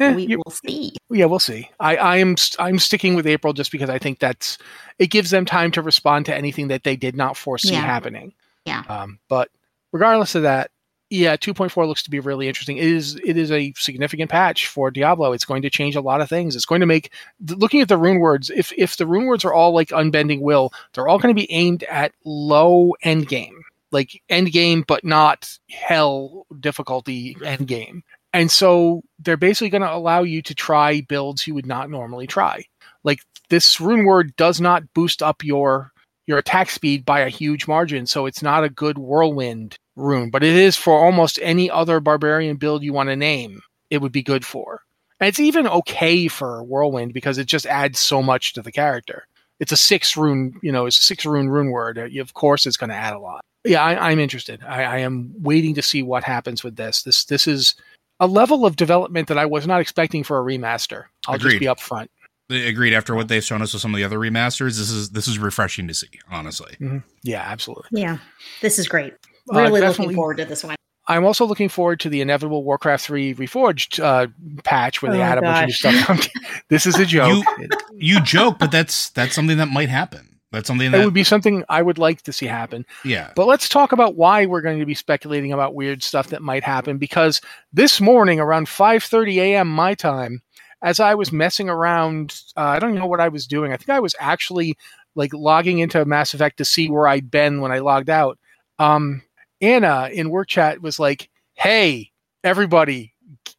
Speaker 4: Eh,
Speaker 6: we will see.
Speaker 4: yeah, we'll see. I, I am I'm sticking with April just because I think that's it gives them time to respond to anything that they did not foresee
Speaker 6: Yeah.
Speaker 4: happening.
Speaker 6: Yeah.
Speaker 4: Um, but regardless of that, yeah, 2.4 looks to be really interesting. It is it is a significant patch for Diablo. It's going to change a lot of things. It's going to make looking at the rune words. If if the rune words are all like unbending will, they're all going to be aimed at low end game, like end game, but not hell difficulty end game. And so they're basically going to allow you to try builds you would not normally try. Like this rune word does not boost up your your attack speed by a huge margin, so it's not a good whirlwind rune, but it is for almost any other barbarian build you want to name. It would be good for. And it's even okay for whirlwind because it just adds so much to the character. It's a six rune, you know, it's a six rune rune word. Uh, Of course, it's going to add a lot. Yeah, I, I'm interested. I, I am waiting to see what happens with this. This this is a level of development that I was not expecting for a remaster. I'll
Speaker 5: Agreed.
Speaker 4: just be upfront.
Speaker 5: Agreed. After what they've shown us with some of the other remasters, this is this is refreshing to see. Honestly,
Speaker 4: Yeah, absolutely.
Speaker 6: Yeah, this is great.
Speaker 4: Uh,
Speaker 6: Really
Speaker 4: definitely-
Speaker 6: looking forward to this one.
Speaker 4: I'm also looking forward to the inevitable Warcraft 3 Reforged uh, patch where they
Speaker 6: Oh,
Speaker 4: add a bunch of new stuff. *laughs* this is a joke. it,
Speaker 5: you joke, but that's that's something that might happen. That's something that
Speaker 4: it
Speaker 5: that
Speaker 4: would be something I would like to see happen.
Speaker 5: yeah.
Speaker 4: But let's talk about why we're going to be speculating about weird stuff that might happen because this morning around 5:30 a.m. my time as I was messing around uh, I don't know what I was doing. I think I was actually like logging into Mass Effect to see where I'd been when I logged out. Um, Anna in work chat was like, "Hey, everybody,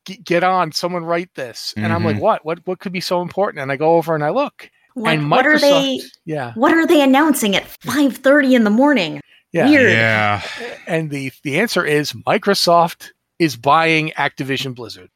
Speaker 4: g- get on! Someone write this." And I'm like,
Speaker 5: Mhm.
Speaker 4: "What? What? What could be so important?" And I go over and I look.
Speaker 6: Like,
Speaker 4: and
Speaker 6: what are they?
Speaker 4: Microsoft- Yeah,
Speaker 6: What are they announcing at five thirty in the morning?
Speaker 4: yeah.
Speaker 6: Weird.
Speaker 5: Yeah.
Speaker 4: And the the answer is Microsoft is buying Activision Blizzard.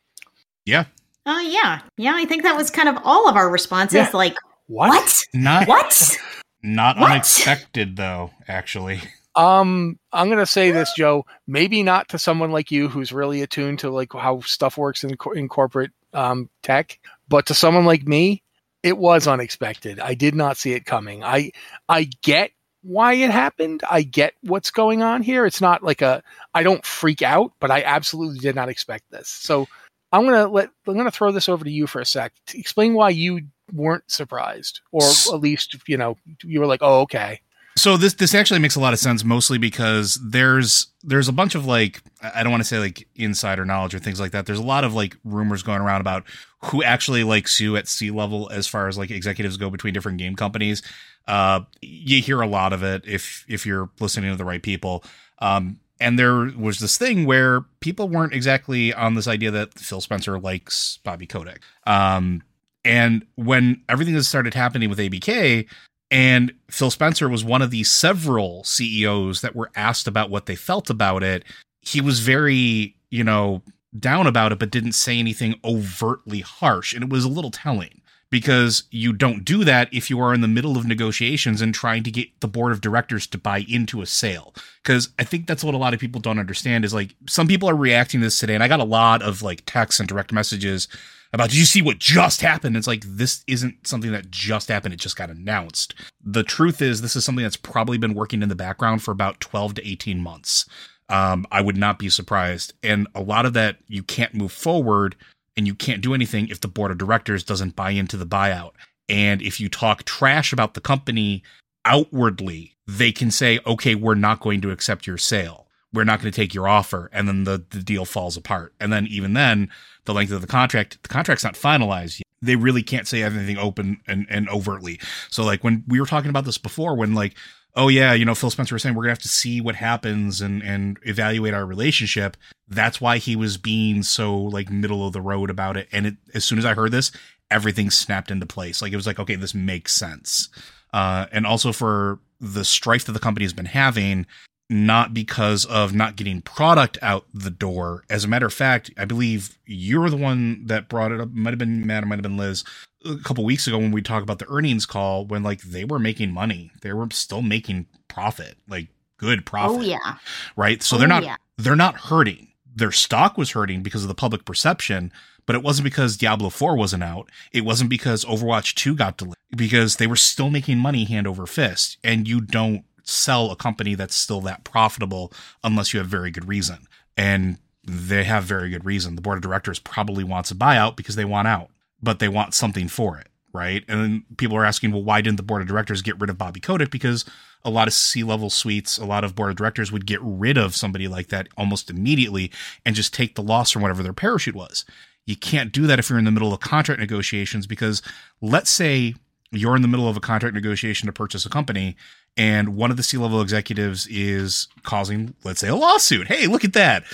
Speaker 5: Yeah.
Speaker 6: Oh yeah, yeah. I think that was kind of all of our responses.
Speaker 4: Yeah.
Speaker 6: Like
Speaker 4: What?
Speaker 6: what?
Speaker 5: Not
Speaker 6: What?
Speaker 5: not
Speaker 6: What?
Speaker 5: unexpected though, actually.
Speaker 4: Um, I'm gonna say this, Joe. Maybe not to someone like you who's really attuned to like how stuff works in in corporate um, tech, but to someone like me, it was unexpected. I did not see it coming. I I get why it happened. I get what's going on here. It's not like a I don't freak out, but I absolutely did not expect this. So I'm gonna let I'm gonna throw this over to you for a sec. Explain why you weren't surprised, or at least you know you were like, oh okay.
Speaker 5: So this this actually makes a lot of sense, mostly because there's there's a bunch of like I I don't want to say like insider knowledge or things like that. There's a lot of like rumors going around about who actually likes you at C-level as far as like executives go between different game companies. Uh, you hear a lot of it if if you're listening to the right people. Um, and there was this thing where people weren't exactly on this idea that Phil Spencer likes Bobby Kotick. Um, and when everything that started happening with ABK, and Phil Spencer was one of the several CEOs that were asked about what they felt about it. He was very, you know, down about it, but didn't say anything overtly harsh. And it was a little telling because you don't do that if you are in the middle of negotiations and trying to get the board of directors to buy into a sale. Because I think that's what a lot of people don't understand is like some people are reacting to this today, and I got a lot of like texts and direct messages about did you see what just happened? It's like this isn't something that just happened, it just got announced. The truth is this is something that's probably been working in the background for about 12 to 18 months. Um, I would not be surprised. And a lot of that you can't move forward and you can't do anything if the board of directors doesn't buy into the buyout. And if you talk trash about the company outwardly, they can say, okay, we're not going to accept your sale. We're not going to take your offer. And then the, the deal falls apart. And then even then, the length of the contract, the contract's not finalized yet. They really can't say anything open and, and overtly. So like when we were talking about this before, when like oh yeah, you know, Phil Spencer was saying we're gonna have to see what happens and and evaluate our relationship. That's why he was being so like middle of the road about it. And it, as soon as I heard this, everything snapped into place. Like it was like, okay, this makes sense. Uh, and also for the strife that the company has been having, not because of not getting product out the door. As a matter of fact, I believe you're the one that brought it up. Might have been Matt, might have been Liz a couple weeks ago when we talked about the earnings call when like they were making money. They were still making profit, like good profit.
Speaker 6: Oh yeah.
Speaker 5: Right? So
Speaker 6: Oh,
Speaker 5: they're not
Speaker 6: yeah.
Speaker 5: they're not hurting. Their stock was hurting because of the public perception, but it wasn't because Diablo 4 wasn't out. It wasn't because Overwatch 2 got delayed because they were still making money hand over fist and you don't sell a company that's still that profitable unless you have very good reason. And they have very good reason. The board of directors probably wants a buyout because they want out, but they want something for it, right? And then people are asking, well, why didn't the board of directors get rid of Bobby Kotick? Because a lot of C level suites, a lot of board of directors would get rid of somebody like that almost immediately and just take the loss from whatever their parachute was. You can't do that if you're in the middle of contract negotiations because let's say you're in the middle of a contract negotiation to purchase a company and one of the C-level executives is causing let's say a lawsuit. Hey, look at that.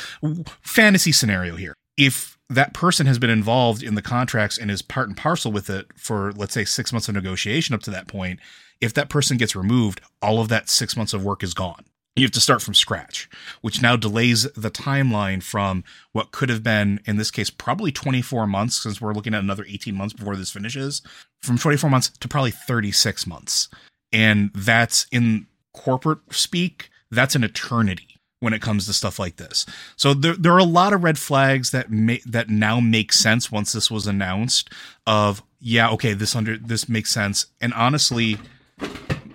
Speaker 5: Fantasy scenario here. If that person has been involved in the contracts and is part and parcel with it for let's say 6 months of negotiation up to that point, if that person gets removed, all of that 6 months of work is gone. You have to start from scratch, which now delays the timeline from what could have been, in this case, probably 24 months, since we're looking at another 18 months before this finishes, from 24 months to probably 36 months. And that's in corporate speak, that's an eternity when it comes to stuff like this. So there, there are a lot of red flags that may, that now make sense once this was announced of, yeah, okay, this under, this makes sense. And honestly,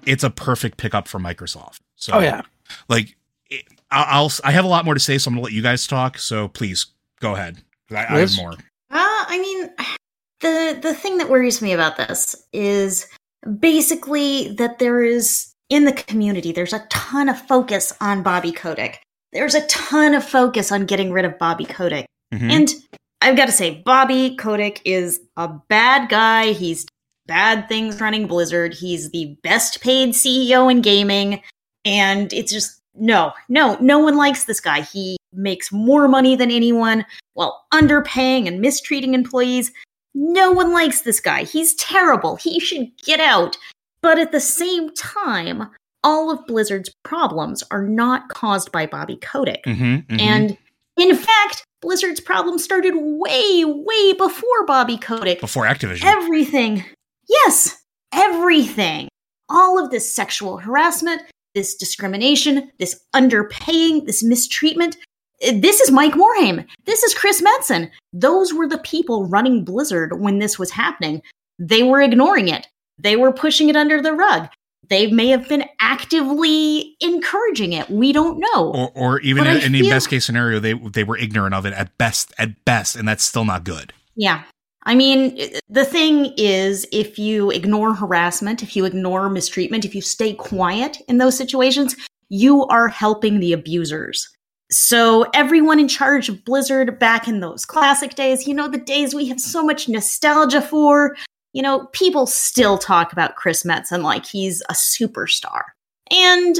Speaker 5: it's a perfect pickup for Microsoft. So
Speaker 4: Oh yeah.
Speaker 5: like it, I'll, I'll I have a lot more to say, so I'm gonna let you guys talk. So please go ahead. I, I have more.
Speaker 6: Uh, I mean, the the thing that worries me about this is basically that there is in the community there's a ton of focus on Bobby Kotick. There's a ton of focus on getting rid of Bobby Kotick.
Speaker 5: Mhm.
Speaker 6: And I've got to say, Bobby Kotick is a bad guy. He's bad things running Blizzard. He's the best paid CEO in gaming. And it's just, no, no, no one likes this guy. He makes more money than anyone while underpaying and mistreating employees. No one likes this guy. He's terrible. He should get out. But at the same time, all of Blizzard's problems are not caused by Bobby Kotick.
Speaker 5: Mhm, mhm.
Speaker 6: And in fact, Blizzard's problems started way, way before Bobby Kotick.
Speaker 5: before Activision,
Speaker 6: Everything. Yes, everything. All of this sexual harassment, this discrimination, this underpaying, this mistreatment. This is Mike Morhaime. This is Chris Metzen. Those were the people running Blizzard when this was happening. They were ignoring it. They were pushing it under the rug. They may have been actively encouraging it. We don't know.
Speaker 5: or or even in, in the best case scenario, they they were ignorant of it at best, at best, and that's still not good.
Speaker 6: Yeah. I mean, the thing is, if you ignore harassment, if you ignore mistreatment, if you stay quiet in those situations, you are helping the abusers. So, everyone in charge of Blizzard back in those classic days, you know, the days we have so much nostalgia for, you know, people still talk about Chris Metzen like he's a superstar. And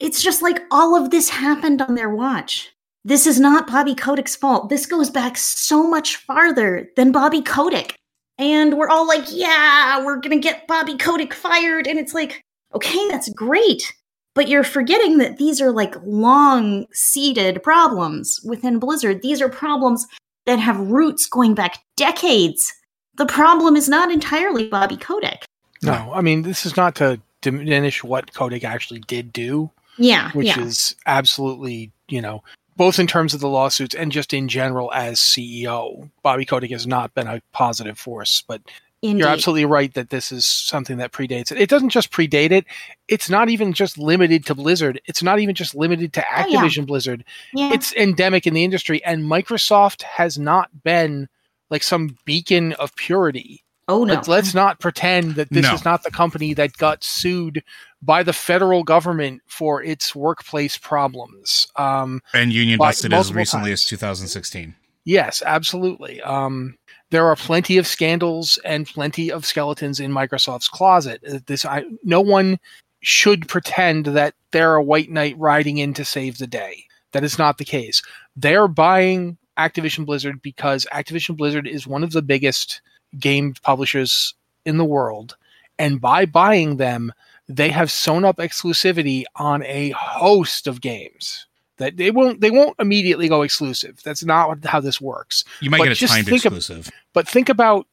Speaker 6: it's just like all of this happened on their watch. This is not Bobby Kotick's fault. This goes back so much farther than Bobby Kotick. And we're all like, yeah, we're going to get Bobby Kotick fired. And it's like, okay, that's great. But you're forgetting that these are like long seated problems within Blizzard. These are problems that have roots going back decades. The problem is not entirely Bobby Kotick.
Speaker 4: No, I mean this is not to diminish what Kotick actually did do,
Speaker 6: Yeah,
Speaker 4: which
Speaker 6: yeah.
Speaker 4: is absolutely, you know, both in terms of the lawsuits and just in general as CEO. Bobby Kotick has not been a positive force, but
Speaker 6: Indeed.
Speaker 4: you're absolutely right that this is something that predates it. It doesn't just predate it. It's not even just limited to Blizzard. It's not even just limited to
Speaker 6: Oh, yeah.
Speaker 4: Activision Blizzard.
Speaker 6: yeah.
Speaker 4: It's endemic in the industry and Microsoft has not been like some beacon of purity.
Speaker 6: oh no.
Speaker 4: Like, let's not pretend that this
Speaker 5: No.
Speaker 4: is not the company that got sued by the federal government for its workplace problems. Um,
Speaker 5: And union
Speaker 4: Like,
Speaker 5: busted as recently
Speaker 4: times.
Speaker 5: as 2016.
Speaker 4: yes, absolutely. Um, there are plenty of scandals and plenty of skeletons in Microsoft's closet. Uh, This, I, no one should pretend that they're a white knight riding in to save the day. That is not the case. They're buying Activision Blizzard because Activision Blizzard is one of the biggest game publishers in the world. And by buying them, they have sewn up exclusivity on a host of games. That they won't they won't immediately go exclusive. That's not how this works.
Speaker 5: You might
Speaker 4: But
Speaker 5: get a timed
Speaker 4: think of-
Speaker 5: exclusive.
Speaker 4: But think about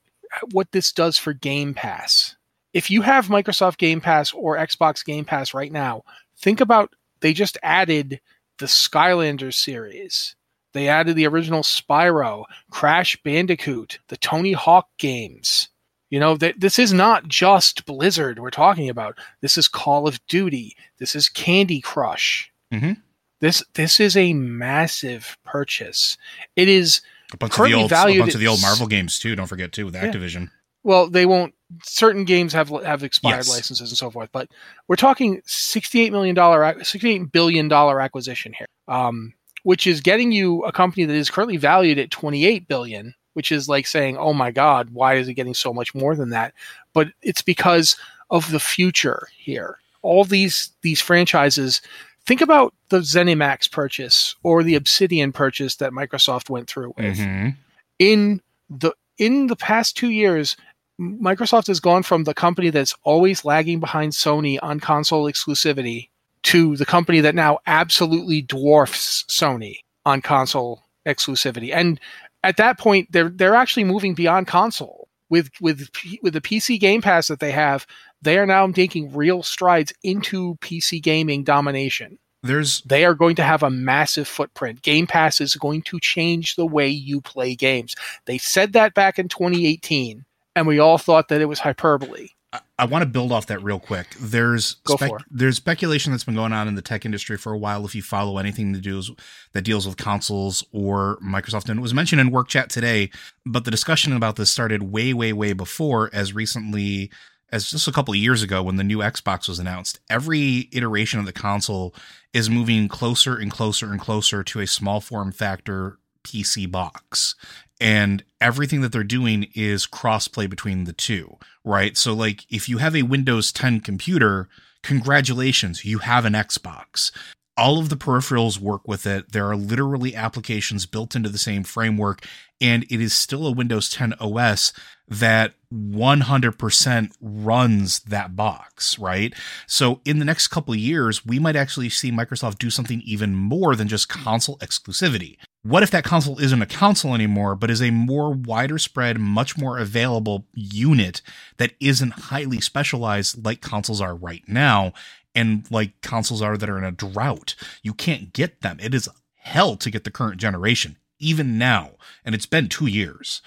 Speaker 4: what this does for Game Pass. If you have Microsoft Game Pass or Xbox Game Pass right now, think about they just added the Skylanders series. They added the original Spyro, Crash Bandicoot, the Tony Hawk games. You know, th- this is not just Blizzard we're talking about. This is Call of Duty. This is Candy Crush.
Speaker 5: Mhm.
Speaker 4: This this is a massive purchase. It is
Speaker 5: A bunch of the
Speaker 4: currently
Speaker 5: old, a bunch of the old Marvel games too. Don't forget too with
Speaker 4: Yeah.
Speaker 5: Activision.
Speaker 4: well, they won't. Certain games have have expired
Speaker 5: Yes.
Speaker 4: licenses and so forth, but we're talking sixty-eight million dollar, sixty-eight billion dollar acquisition here, um, which is getting you a company that is currently valued at twenty-eight billion, which is like saying, "Oh my God, why is it getting so much more than that?" But it's because of the future here. All these these franchises. Think about the ZeniMax purchase or the Obsidian purchase that Microsoft went through with
Speaker 5: Mhm.
Speaker 4: in the in the past two years microsoft has gone from the company that's always lagging behind sony on console exclusivity to the company that now absolutely dwarfs sony on console exclusivity and at that point they're they're actually moving beyond console with with with the PC Game Pass that they have they are now making real strides into PC gaming domination
Speaker 5: There's
Speaker 4: they are going to have a massive footprint. Game Pass is going to change the way you play games. They said that back in 2018, and we all thought that it was hyperbole.
Speaker 5: I, I want to build off that real quick. There's
Speaker 4: for
Speaker 5: there's speculation that's been going on in the tech industry for a while. If you follow anything that deals that deals with consoles or Microsoft, and it was mentioned in work chat today, but the discussion about this started way, way, way before, as recently as just a couple of years ago when the new Xbox was announced. Every iteration of the console is moving closer and closer and closer to a small form factor PC box. And everything that they're doing is crossplay between the two, right? So, like, if you have a Windows 10 computer, congratulations, you have an Xbox. All of the peripherals work with it. There are literally applications built into the same framework, and it is still a Windows 10 OS that 100% runs that box, right? So in the next couple years, we might actually see Microsoft do something even more than just console exclusivity. What if that console isn't a console anymore, but is a more wider spread, much more available unit that isn't highly specialized like consoles are right now, and like consoles are that are in a drought? You can't get them. It is hell to get the current generation, even now. And it's been two years.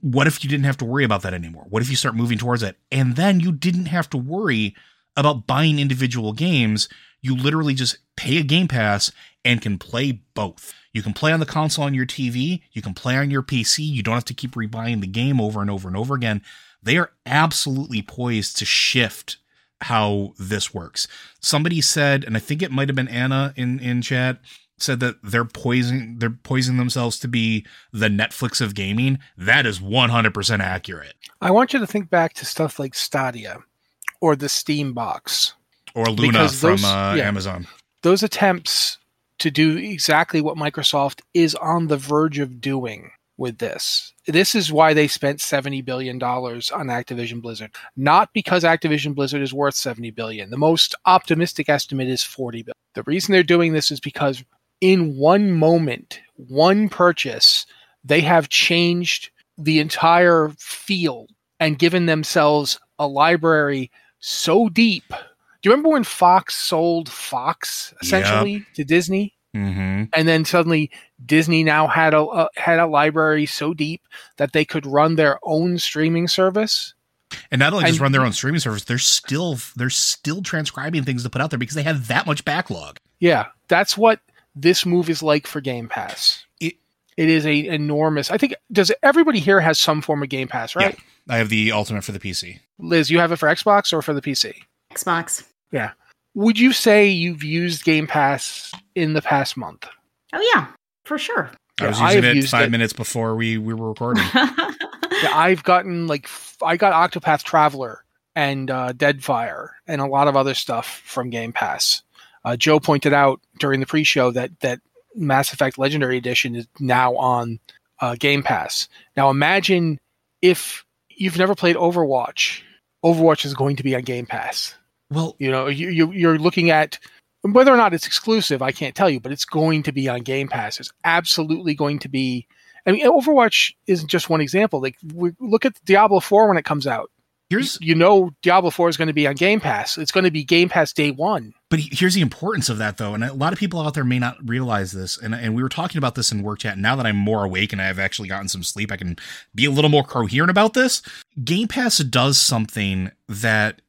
Speaker 5: What if you didn't have to worry about that anymore? What if you start moving towards it? And then you didn't have to worry about buying individual games. You literally just pay a Game Pass and can play both. You can play on the console on your TV, you can play on your PC. You don't have to keep rebuying the game over and over and over again. They are absolutely poised to shift how this works. Somebody said, and I think it might have been Anna in in chat, said that they're poisoning they're poisoning themselves to be the Netflix of gaming. That is 100% accurate.
Speaker 4: I want you to think back to stuff like Stadia or the Steam box.
Speaker 5: Or Luna
Speaker 4: Because
Speaker 5: from uh,
Speaker 4: yeah.
Speaker 5: Amazon.
Speaker 4: Those attempts to do exactly what Microsoft is on the verge of doing with this. This is why they spent $70 billion on Activision Blizzard. Not because Activision Blizzard is worth 70 billion. The most optimistic estimate is 40 billion. The reason they're doing this is because in one moment, one purchase, they have changed the entire field and given themselves a library so deep. Do you remember when Fox sold Fox essentially to Disney?
Speaker 5: Mm-hmm.
Speaker 4: and then suddenly Disney now had a, a had a library so deep that they could run their own streaming service.
Speaker 5: And not only just
Speaker 4: And-
Speaker 5: run their own streaming service, they're still they're still transcribing things to put out there because they have that much backlog.
Speaker 4: Yeah, that's what this move is like for Game Pass.
Speaker 5: It-
Speaker 4: it is a enormous. I think does everybody here has some form of Game Pass, right?
Speaker 5: I have the ultimate for the PC.
Speaker 4: Liz, you have it for Xbox or for the PC?
Speaker 6: Xbox.
Speaker 4: Would you say you've used Game Pass in the past month?
Speaker 6: Oh yeah, for sure.
Speaker 5: I was
Speaker 4: Yeah, I
Speaker 5: using
Speaker 4: have
Speaker 5: it five
Speaker 4: it.
Speaker 5: minutes before we, we were recording. *laughs*
Speaker 4: Yeah, I've gotten like I got Octopath Traveler and uh, Deadfire and a lot of other stuff from Game Pass. Uh, Joe pointed out during the pre-show that that Mass Effect Legendary Edition is now on uh, Game Pass. Now imagine if you've never played Overwatch. Overwatch is going to be on Game Pass.
Speaker 5: Well,
Speaker 4: You know, you, you you're looking at whether or not it's exclusive. I can't tell you, but it's going to be on Game Pass. It's absolutely going to be. I mean, Overwatch isn't just one example. Like, we look at Diablo Four when it comes out.
Speaker 5: here's
Speaker 4: You know, Diablo Four is going to be on Game Pass. It's going to be Game Pass day one.
Speaker 5: But here's the importance of that, though, and a lot of people out there may not realize this. And and we were talking about this in work chat. Now that I'm more awake and I've actually gotten some sleep, I can be a little more coherent about this. Game Pass does something that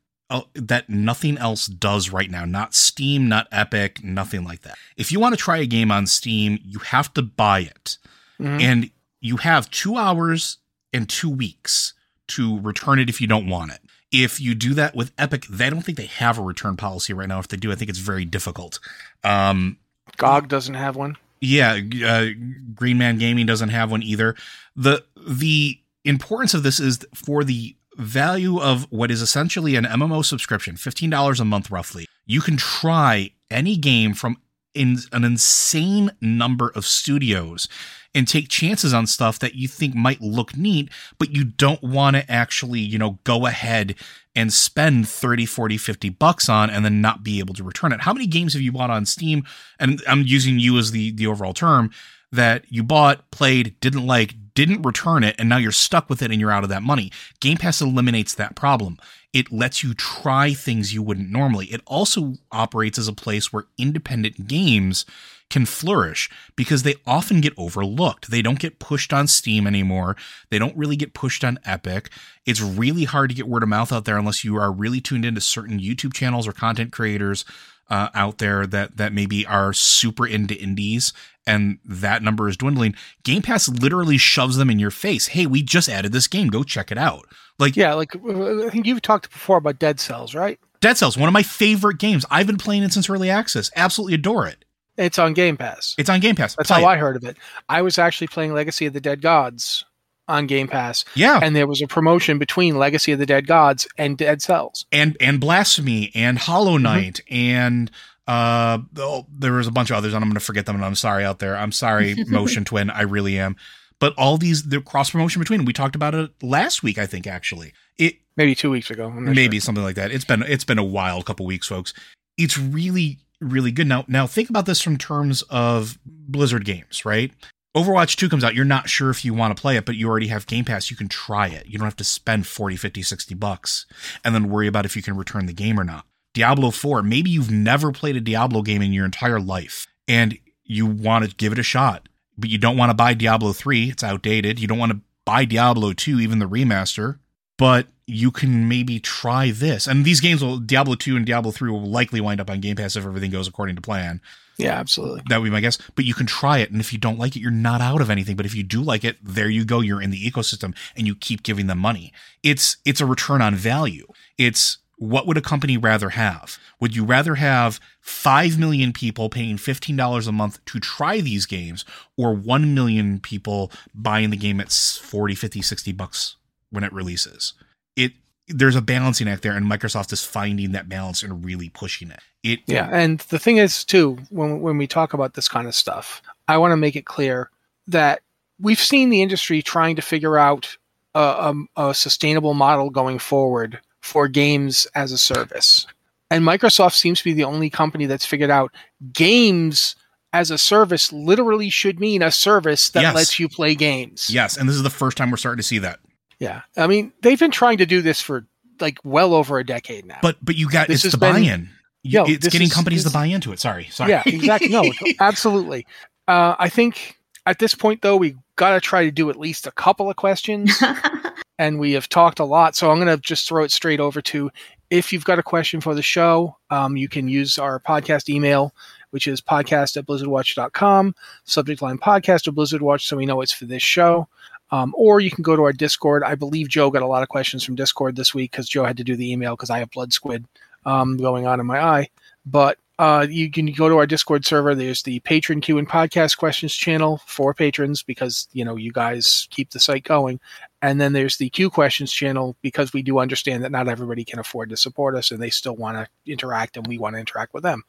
Speaker 5: that nothing else does right now. Not Steam, not Epic, nothing like that. If you want to try a game on Steam, you have to buy it,
Speaker 4: Mhm.
Speaker 5: and you have two hours and two weeks to return it if you don't want it. If you do that with Epic, they don't think they have a return policy right now. If they do, I think it's very difficult. Um,
Speaker 4: GOG doesn't have one.
Speaker 5: yeah, uh, Green Man Gaming doesn't have one either. the The importance of this is for the value of what is essentially an MMO subscription, fifteen dollars a month roughly. You can try any game from in an insane number of studios and take chances on stuff that you think might look neat, but you don't want to actually, you know, go ahead and spend 30, 40, 50 bucks on and then not be able to return it. How many games have you bought on Steam? And I'm using you as the the overall term that you bought, played, didn't like, didn't return it, and now you're stuck with it and you're out of that money. Game Pass eliminates that problem. It lets you try things you wouldn't normally. It also operates as a place where independent games can flourish because they often get overlooked. They don't get pushed on Steam anymore. They don't really get pushed on Epic. It's really hard to get word of mouth out there unless you are really tuned into certain YouTube channels or content creators uh, out there that that maybe are super into indies and that number is dwindling. Game Pass literally shoves them in your face. Hey, we just added this game. Go check it out. Like
Speaker 4: Yeah, like I think you've talked before about Dead Cells, right?
Speaker 5: Dead Cells, one of my favorite games. I've been playing it since early access. Absolutely adore it.
Speaker 4: It's on Game Pass.
Speaker 5: It's on Game Pass.
Speaker 4: That's
Speaker 5: Play
Speaker 4: how
Speaker 5: it.
Speaker 4: I heard of it. I was actually playing Legacy of the Dead Gods on Game Pass,
Speaker 5: Yeah.
Speaker 4: and there was a promotion between Legacy of the Dead Gods and Dead Cells.
Speaker 5: and and Blasphemous and hollow mm-hmm. knight and uh oh, there was a bunch of others and i'm gonna forget them and i'm sorry out there. I'm sorry *laughs* motion twin. I really am. But all these the cross promotion between we talked about it last week i think actually. It
Speaker 4: Maybe two weeks ago.
Speaker 5: Maybe
Speaker 4: sure.
Speaker 5: something like that. It's been it's been a wild couple weeks folks. It's really really good. Now now think about this from terms of blizzard games right? Overwatch 2 comes out you're not sure if you want to play it but you already have game pass you can try it. You don't have to spend 40 50 60 bucks and then worry about if you can return the game or not diablo 4 maybe you've never played a diablo game in your entire life and you want to give it a shot but you don't want to buy diablo 3 it's outdated you don't want to buy diablo 2 even the remaster but you can maybe try this. And these games will Diablo 2 and Diablo 3 will likely wind up on Game Pass if everything goes according to plan.
Speaker 4: Yeah, absolutely.
Speaker 5: That would be my guess. But you can try it. And if you don't like it, you're not out of anything. But if you do like it, there you go. You're in the ecosystem and you keep giving them money. It's it's a return on value. It's what would a company rather have? Would you rather have 5 million people paying $15 a month to try these games or 1 million people buying the game at 40, 50, 60 bucks when it releases? It there's a balancing act there and Microsoft is finding that balance and really pushing it. It
Speaker 4: Yeah, and the thing is too, when when we talk about this kind of stuff, I want to make it clear that we've seen the industry trying to figure out a, a, a sustainable model going forward for games as a service, and Microsoft seems to be the only company that's figured out games as a service literally should mean a service that
Speaker 5: Yes.
Speaker 4: lets you play games.
Speaker 5: Yes, and this is the first time we're starting to see that.
Speaker 4: Yeah. I mean, they've been trying to do this for like well over a decade now.
Speaker 5: But but you got
Speaker 4: This
Speaker 5: it's the
Speaker 4: been-
Speaker 5: buy-in. You-
Speaker 4: Yo,
Speaker 5: it's getting
Speaker 4: is-
Speaker 5: companies
Speaker 4: this-
Speaker 5: to buy into it. Sorry, sorry.
Speaker 4: yeah, exactly. No, *laughs* absolutely. Uh, I think at this point, though, we got to try to do at least a couple of questions, *laughs* and we have talked a lot. So I'm going to just throw it straight over to if you've got a question for the show, um, you can use our podcast email, which is podcast at blizzardwatch.com, subject line podcast or Blizzard Watch, so we know it's for this show. Um, or you can go to our Discord. I believe Joe got a lot of questions from Discord this week because Joe had to do the email because I have blood squid um, going on in my eye. But uh, you can go to our Discord server. There's the patron Q and podcast questions channel for patrons because you know you guys keep the site going, and then there's the Q questions channel because we do understand that not everybody can afford to support us and they still want to interact and we want to interact with them.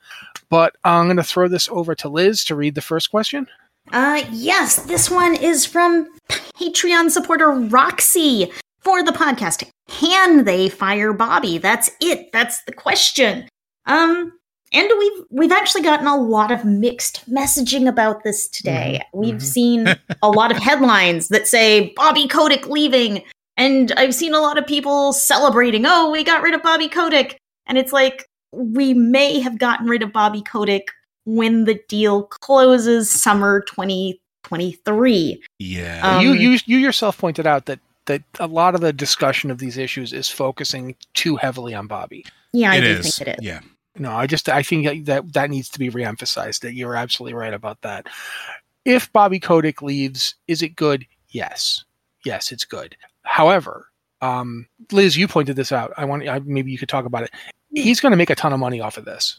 Speaker 4: But I'm going to throw this over to Liz to read the first question.
Speaker 6: Uh, yes, this one is from Patreon supporter Roxy for the podcast. Can they fire Bobby? That's it. That's the question. Um, and we've we've actually gotten a lot of mixed messaging about this today. We've
Speaker 4: mhm.
Speaker 6: seen *laughs* a lot of headlines that say Bobby Kotick leaving, and I've seen a lot of people celebrating. Oh, we got rid of Bobby Kotick, and it's like we may have gotten rid of Bobby Kotick when the deal closes summer 2023.
Speaker 5: Yeah.
Speaker 6: Um,
Speaker 4: you you you yourself pointed out that that a lot of the discussion of these issues is focusing too heavily on Bobby.
Speaker 6: Yeah, I
Speaker 5: it
Speaker 6: do
Speaker 5: is.
Speaker 6: think it is.
Speaker 5: Yeah.
Speaker 4: No, I just I think that that needs to be reemphasized. That you're absolutely right about that. If Bobby Kotick leaves, is it good? Yes, yes, it's good. However, um, Liz, you pointed this out. I want I, maybe you could talk about it. He's going to make a ton of money off of this.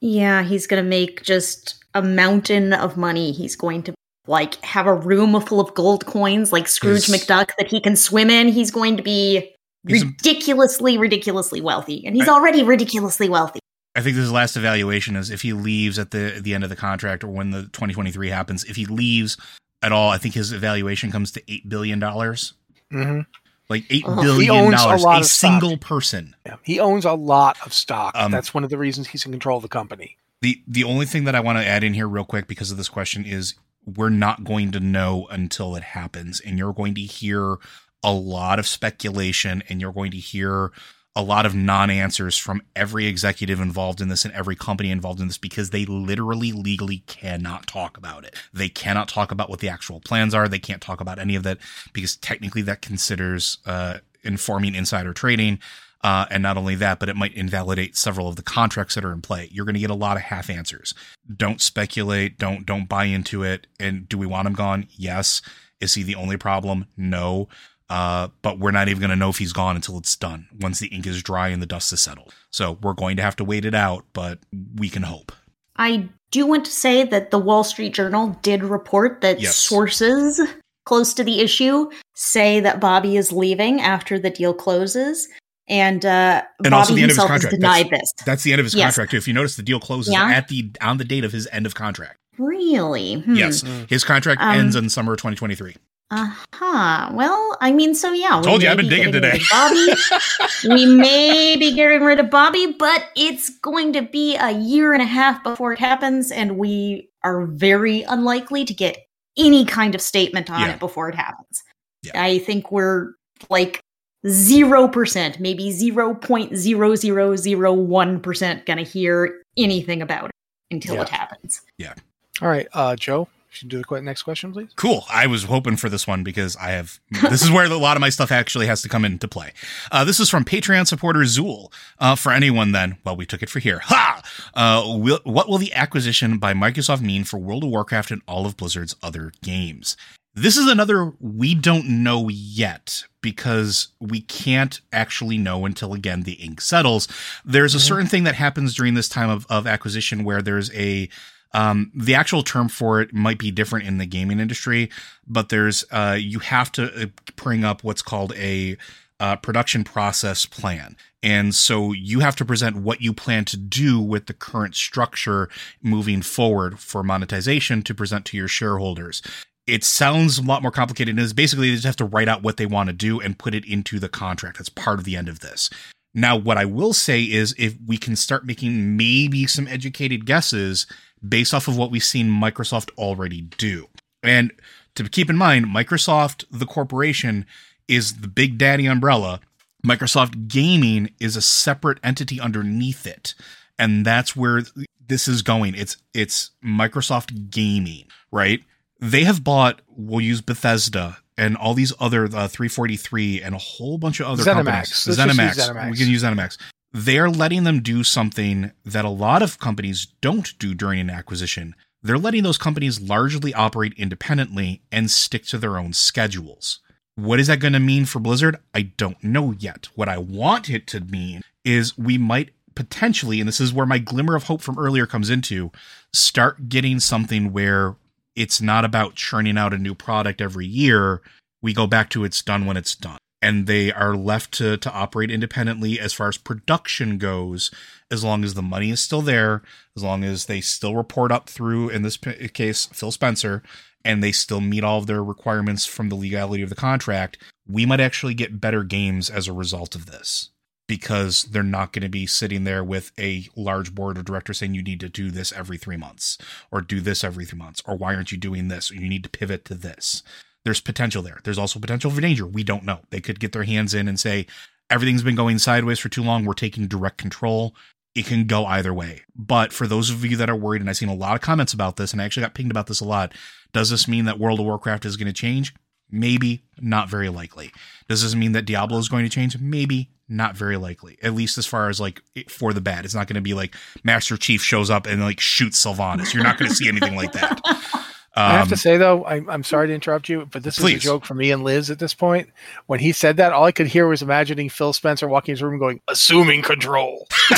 Speaker 6: Yeah, he's going to make just a mountain of money. He's going to like have a room full of gold coins like Scrooge McDuck that he can swim in. He's going to be ridiculously ridiculously wealthy. And he's already ridiculously wealthy.
Speaker 5: I think his last evaluation is if he leaves at the the end of the contract or when the 2023 happens. If he leaves at all, I think his evaluation comes to eight billion dollars.
Speaker 4: hmm
Speaker 5: Like eight
Speaker 6: Oh.
Speaker 5: billion
Speaker 4: He owns a
Speaker 5: dollars,
Speaker 4: lot
Speaker 5: a,
Speaker 4: of stock.
Speaker 5: single person.
Speaker 4: Yeah. He owns a lot of stock.
Speaker 5: Um,
Speaker 4: That's one of the reasons he's in control of the company.
Speaker 5: The the only thing that I want to add in here real quick because of this question is we're not going to know until it happens, and you're going to hear a lot of speculation, and you're going to hear a lot of non-answers from every executive involved in this and every company involved in this because they literally legally cannot talk about it. They cannot talk about what the actual plans are. They can't talk about any of that because technically that considers uh, informing insider trading. Uh, and not only that, but it might invalidate several of the contracts that are in play. You're going to get a lot of half answers. Don't speculate. Don't don't buy into it. And do we want him gone? Yes. Is he the only problem? No. Uh, but we're not even going to know if he's gone until it's done. Once the ink is dry and the dust is settled. So we're going to have to wait it out, but we can hope.
Speaker 6: I do want to say that the Wall Street Journal did report that
Speaker 5: Yes.
Speaker 6: sources close to the issue say that Bobby is leaving after the deal closes. And, uh,
Speaker 5: And
Speaker 6: Bobby
Speaker 5: also the end of his
Speaker 6: himself has
Speaker 5: contract.
Speaker 6: denied this.
Speaker 5: That's the end of his
Speaker 6: Yes.
Speaker 5: contract too. If you notice, the deal closes
Speaker 6: Yeah.
Speaker 5: at the on the date of his end of contract.
Speaker 6: Really? Hmm.
Speaker 5: Yes, his contract
Speaker 6: Um,
Speaker 5: ends in summer of 2023.
Speaker 6: Uh huh. Well, I mean, so yeah. we
Speaker 5: Told you, I've been
Speaker 6: be
Speaker 5: digging today.
Speaker 6: Bobby. *laughs* we may be getting rid of Bobby, but it's going to be a year and a half before it happens, and we are very unlikely to get any kind of statement on
Speaker 5: Yeah.
Speaker 6: it before it happens.
Speaker 5: Yeah.
Speaker 6: I think we're like zero percent, maybe zero point zero zero zero one percent, gonna hear anything about it until
Speaker 4: Yeah.
Speaker 6: it happens. Yeah.
Speaker 4: All right, uh, Joe, should do the next question, please.
Speaker 5: Cool. I was hoping for this one because I have. This is where a lot of my stuff actually has to come into play. Uh, this is from Patreon supporter Zool. Uh, for anyone, then, well, we took it for here. Ha! Uh, will, what will the acquisition by Microsoft mean for World of Warcraft and all of Blizzard's other games? This is another we don't know yet because we can't actually know until again the ink settles. There's a certain thing that happens during this time of, of acquisition where there's a um, the actual term for it might be different in the gaming industry, but there's uh, you have to uh, bring up what's called a uh, production process plan. And so you have to present what you plan to do with the current structure moving forward for monetization to present to your shareholders. It sounds a lot more complicated. And it's basically they just have to write out what they want to do and put it into the contract. That's part of the end of this. Now, what I will say is if we can start making maybe some educated guesses, based off of what we've seen Microsoft already do. And to keep in mind, Microsoft, the corporation, is the big daddy umbrella. Microsoft Gaming is a separate entity underneath it. And that's where this is going. It's it's Microsoft Gaming, right? They have bought, we'll use Bethesda and all these other uh, 343 and a whole bunch of other
Speaker 4: ZeniMax.
Speaker 5: companies.
Speaker 4: Let's
Speaker 5: ZeniMax.
Speaker 4: ZeniMax.
Speaker 5: We can use ZeniMax. They're letting them do something that a lot of companies don't do during an acquisition. They're letting those companies largely operate independently and stick to their own schedules. What is that going to mean for Blizzard? I don't know yet. What I want it to mean is we might potentially, and this is where my glimmer of hope from earlier comes into, start getting something where it's not about churning out a new product every year. We go back to it's done when it's done. And they are left to, to operate independently as far as production goes, as long as the money is still there, as long as they still report up through, in this case, Phil Spencer, and they still meet all of their requirements from the legality of the contract, we might actually get better games as a result of this. Because they're not going to be sitting there with a large board of directors saying you need to do this every three months or do this every three months or why aren't you doing this? Or you need to pivot to this there's potential there. There's also potential for danger. We don't know. They could get their hands in and say everything's been going sideways for too long. We're taking direct control. It can go either way. But for those of you that are worried and i've seen a lot of comments about this and i actually got pinged about this a lot does this mean that world of warcraft is going to change? Maybe not very likely. Does this mean that diablo is going to change? Maybe not very likely at least as far as like for the bad. It's not going to be like master chief shows up and like shoots sylvanas. You're not going to see anything like that *laughs*
Speaker 4: I have to
Speaker 5: Um,
Speaker 4: say though, I'm, I'm sorry to interrupt you, but this is a joke for me and Liz at this point. When he said that, all I could hear was imagining Phil Spencer walking his room going, assuming control. *laughs*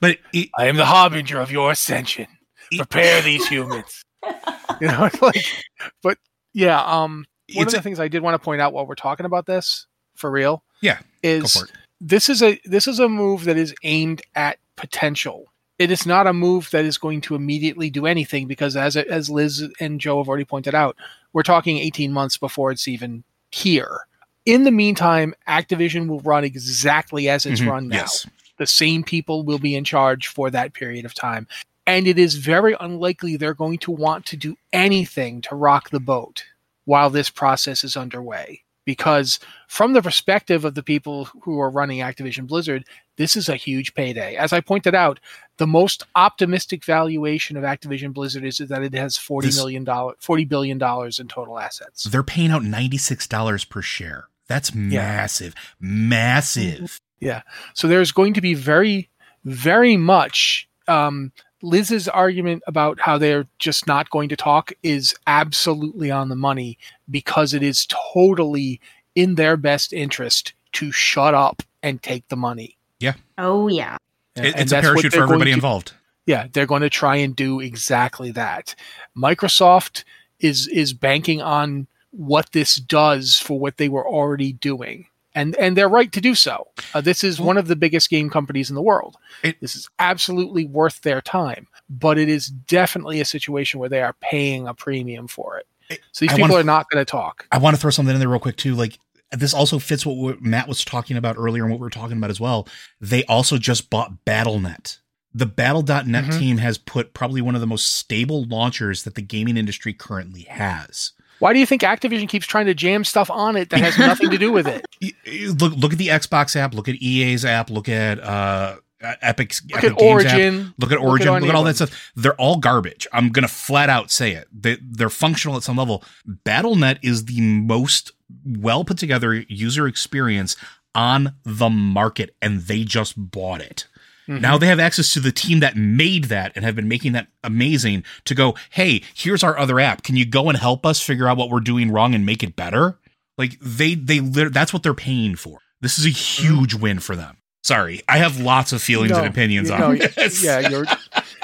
Speaker 5: but it,
Speaker 4: I am the harbinger of your ascension. Prepare these humans. *laughs* You know, *laughs* it's like, but yeah, um, one
Speaker 5: it's
Speaker 4: of the
Speaker 5: a,
Speaker 4: things I did want to point out while we're talking about this, for real,
Speaker 5: yeah go
Speaker 4: is
Speaker 5: for it
Speaker 4: this is a this is a move that is aimed at potential. It is not a move that is going to immediately do anything because, as as Liz and Joe have already pointed out, we're talking 18 months before it's even here. In the meantime, Activision will run exactly as it's
Speaker 5: Mhm,
Speaker 4: run now.
Speaker 5: yes
Speaker 4: The same people will be in charge for that period of time. And it is very unlikely they're going to want to do anything to rock the boat while this process is underway. Because, from the perspective of the people who are running Activision Blizzard, this is a huge payday. As I pointed out, the most optimistic valuation of Activision Blizzard is that it has forty million dollar, forty billion dollars in total assets.
Speaker 5: they're paying out $96 per share that's massive massive
Speaker 4: Yeah. So there's going to be very, very much. Um, Liz's argument about how they're just not going to talk is absolutely on the money because it is totally in their best interest to shut up and take the money. Yeah.
Speaker 6: Oh yeah.
Speaker 5: It-
Speaker 4: And
Speaker 5: it's a
Speaker 4: that's what
Speaker 5: parachute for everybody
Speaker 4: to-
Speaker 5: involved
Speaker 4: Yeah, they're going to try and do exactly that. Microsoft is is banking on what this does for what they were already doing. And and they're right to do so. Uh, this is one of the biggest game companies in the world.
Speaker 5: It-
Speaker 4: this is absolutely worth their time, but it is definitely a situation where they are paying a premium for it. So these
Speaker 5: I
Speaker 4: people
Speaker 5: wanna-
Speaker 4: are not going to talk.
Speaker 5: I want to throw something in there real quick too. Like this also fits what Matt was talking about earlier and what we were talking about as well. They also just bought Battle.net. The Battle.net
Speaker 4: Mhm.
Speaker 5: team has put probably one of the most stable launchers that the gaming industry currently has.
Speaker 4: Why do you think Activision keeps trying to jam stuff on it that has nothing to do with it? *laughs*
Speaker 5: Look, look at the Xbox app. Look at EA's app. Look at uh, Epic's
Speaker 4: Look
Speaker 5: Epic
Speaker 4: at
Speaker 5: Games app.
Speaker 4: Origin.
Speaker 5: Look at
Speaker 4: Look at
Speaker 5: Origin. Look at all that stuff. They're all garbage. I'm gonna flat out say it. They, they're functional at some level. Battle.net is the most well put together user experience on the market, and they just bought it.
Speaker 4: Mhm.
Speaker 5: Now they have access to the team that made that and have been making that amazing to go, hey, here's our other app. Can you go and help us figure out what we're doing wrong and make it better? Like they they that's what they're paying for. This is a huge win for them. Sorry, I have lots of feelings
Speaker 4: No,
Speaker 5: and opinions
Speaker 4: you
Speaker 5: on this.
Speaker 4: Yeah, you're.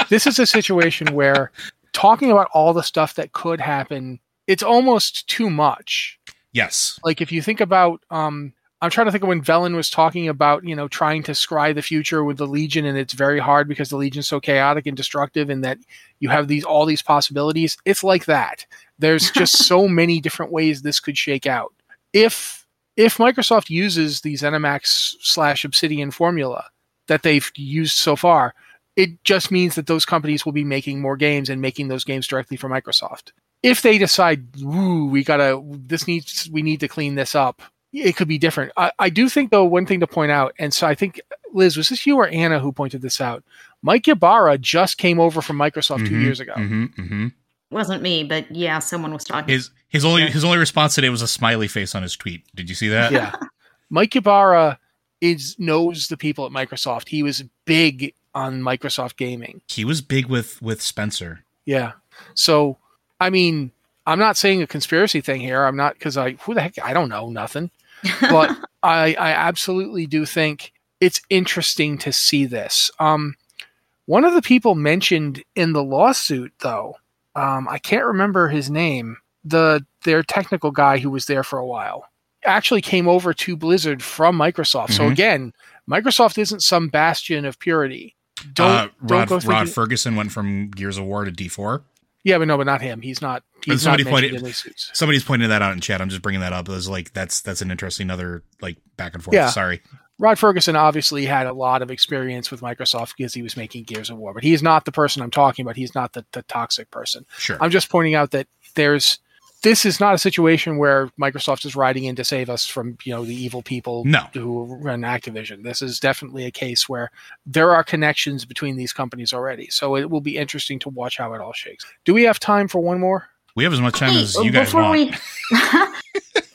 Speaker 4: This is a situation where talking about all the stuff that could happen, it's almost too much.
Speaker 5: Yes.
Speaker 4: Like if you think about, um, I'm trying to think of when Velen was talking about, you know, trying to scry the future with the Legion, and it's very hard because the Legion's so chaotic and destructive, and that you have these all these possibilities. It's like that. There's *laughs* just so many different ways this could shake out. If if Microsoft uses the ZeniMax slash Obsidian formula that they've used so far, it just means that those companies will be making more games and making those games directly for Microsoft. If they decide, ooh, we gotta, this needs, we need to clean this up, it could be different. I, I do think, though, one thing to point out, and so I think, Liz, was this you or Anna who pointed this out? Mike Ybarra just came over from Microsoft two
Speaker 5: Mhm,
Speaker 4: years ago.
Speaker 5: mhm, mhm.
Speaker 6: Wasn't me, but yeah, someone was talking.
Speaker 5: His his only
Speaker 4: Yeah.
Speaker 5: his only response today was a smiley face on his tweet. Did you see that?
Speaker 4: yeah. Mike Ybarra is knows the people at Microsoft. He was big on Microsoft gaming.
Speaker 5: He was big with with Spencer.
Speaker 4: Yeah. So, I mean, I'm not saying a conspiracy thing here. I'm not because I who the heck I don't know nothing, but *laughs* I I absolutely do think it's interesting to see this. Um, one of the people mentioned in the lawsuit, though, um, I can't remember his name. The their technical guy who was there for a while actually came over to Blizzard from Microsoft. So
Speaker 5: Mhm.
Speaker 4: again, Microsoft isn't some bastion of purity. Don't
Speaker 5: uh,
Speaker 4: don't
Speaker 5: Rod,
Speaker 4: go
Speaker 5: Rod
Speaker 4: thinking.
Speaker 5: Ferguson went from Gears of War to D4.
Speaker 4: Yeah, but no, but not him. He's not. He's
Speaker 5: somebody
Speaker 4: not
Speaker 5: pointed-
Speaker 4: in these suits.
Speaker 5: Somebody's pointed that out in chat. I'm just bringing that up. Was like that's that's an interesting other like back and forth.
Speaker 4: Yeah.
Speaker 5: Sorry.
Speaker 4: Rod Ferguson obviously had a lot of experience with Microsoft because he was making Gears of War, but he's not the person I'm talking about. He's not the, the toxic person.
Speaker 5: Sure.
Speaker 4: I'm just pointing out that there's this is not a situation where Microsoft is riding in to save us from you know the evil people
Speaker 5: No.
Speaker 4: who run Activision. This is definitely a case where there are connections between these companies already. So it will be interesting to watch how it all shakes. Do we have time for one more?
Speaker 5: we have as much time
Speaker 6: Hey,
Speaker 5: as you guys
Speaker 6: before
Speaker 5: want.
Speaker 6: we *laughs*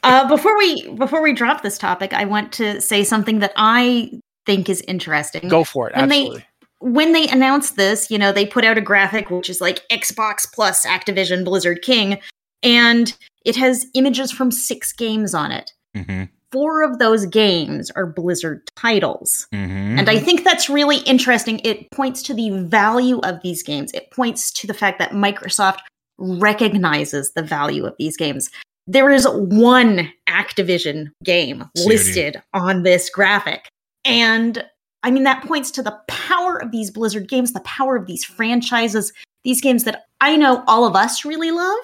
Speaker 6: uh, before we before we drop this topic, I want to say something that I think is interesting.
Speaker 4: Go for it.
Speaker 6: When they-
Speaker 4: Absolutely.
Speaker 6: when they announced this, you know, they put out a graphic which is like Xbox plus Activision Blizzard King, and it has images from six games on it.
Speaker 5: hmm
Speaker 6: Four of those games are Blizzard titles.
Speaker 5: hmm
Speaker 6: And I think that's really interesting. It points to the value of these games. It points to the fact that Microsoft recognizes the value of these games. There is one Activision game
Speaker 5: COD.
Speaker 6: listed on this graphic. And I mean, that points to the power of these Blizzard games, the power of these franchises, these games that I know all of us really love.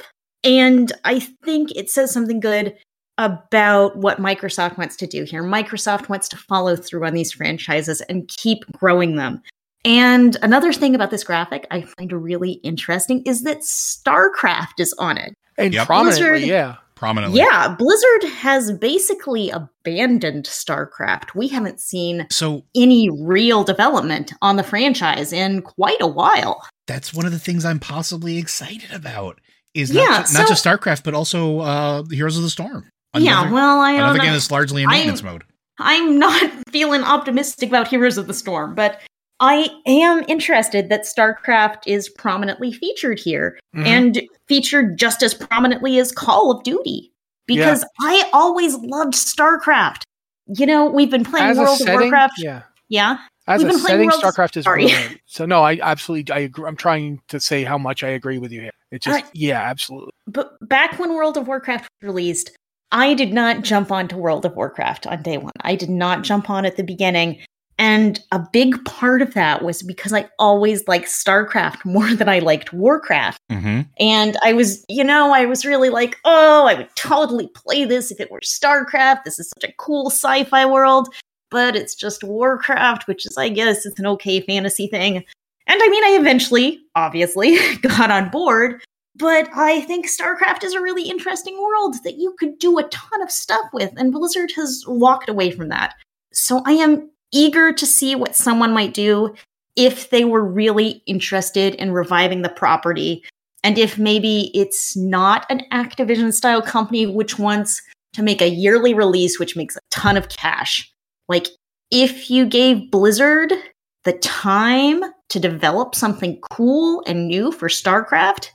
Speaker 6: And I think it says something good about what Microsoft wants to do here. Microsoft wants to follow through on these franchises and keep growing them. And another thing about this graphic I find really interesting is that StarCraft is on it.
Speaker 4: and
Speaker 5: Yep.
Speaker 4: prominently,
Speaker 6: Blizzard-
Speaker 4: yeah.
Speaker 5: Prominently.
Speaker 6: Yeah, Blizzard has basically abandoned StarCraft. We haven't seen
Speaker 5: So
Speaker 6: any real development on the franchise in quite a while.
Speaker 5: that's one of the things I'm possibly excited about. Is
Speaker 6: Yeah,
Speaker 5: not, ju- not just StarCraft, but also uh, Heroes of the Storm.
Speaker 6: yeah, well, I don't
Speaker 5: another
Speaker 6: know.
Speaker 5: game that's largely in
Speaker 6: I-
Speaker 5: maintenance mode.
Speaker 6: I'm not *laughs* feeling optimistic about Heroes of the Storm, but I am interested that StarCraft is prominently featured here
Speaker 4: Mhm.
Speaker 6: and featured just as prominently as Call of Duty because I always loved StarCraft. You know, we've been playing
Speaker 4: as
Speaker 6: World of
Speaker 4: setting,
Speaker 6: Warcraft.
Speaker 4: yeah.
Speaker 6: Yeah.
Speaker 4: As
Speaker 6: We've
Speaker 4: a setting,
Speaker 6: World-
Speaker 4: StarCraft is brilliant. So no, I absolutely I agree. I'm trying to say how much I agree with you here. It just
Speaker 6: Uh,
Speaker 4: yeah, absolutely.
Speaker 6: But back when World of Warcraft was released, I did not jump onto World of Warcraft on day one. I did not jump on at the beginning. And a big part of that was because I always liked StarCraft more than I liked Warcraft.
Speaker 5: hmm
Speaker 6: And I was, you know, I was really like, oh, I would totally play this if it were StarCraft. This is such a cool sci fi world. But it's just Warcraft, which is, I guess, it's an okay fantasy thing. And I mean, I eventually, obviously, *laughs* got on board. But I think StarCraft is a really interesting world that you could do a ton of stuff with. And Blizzard has walked away from that. So I am eager to see what someone might do if they were really interested in reviving the property and if maybe it's not an Activision style company which wants to make a yearly release which makes a ton of cash. Like, if you gave Blizzard the time to develop something cool and new for StarCraft,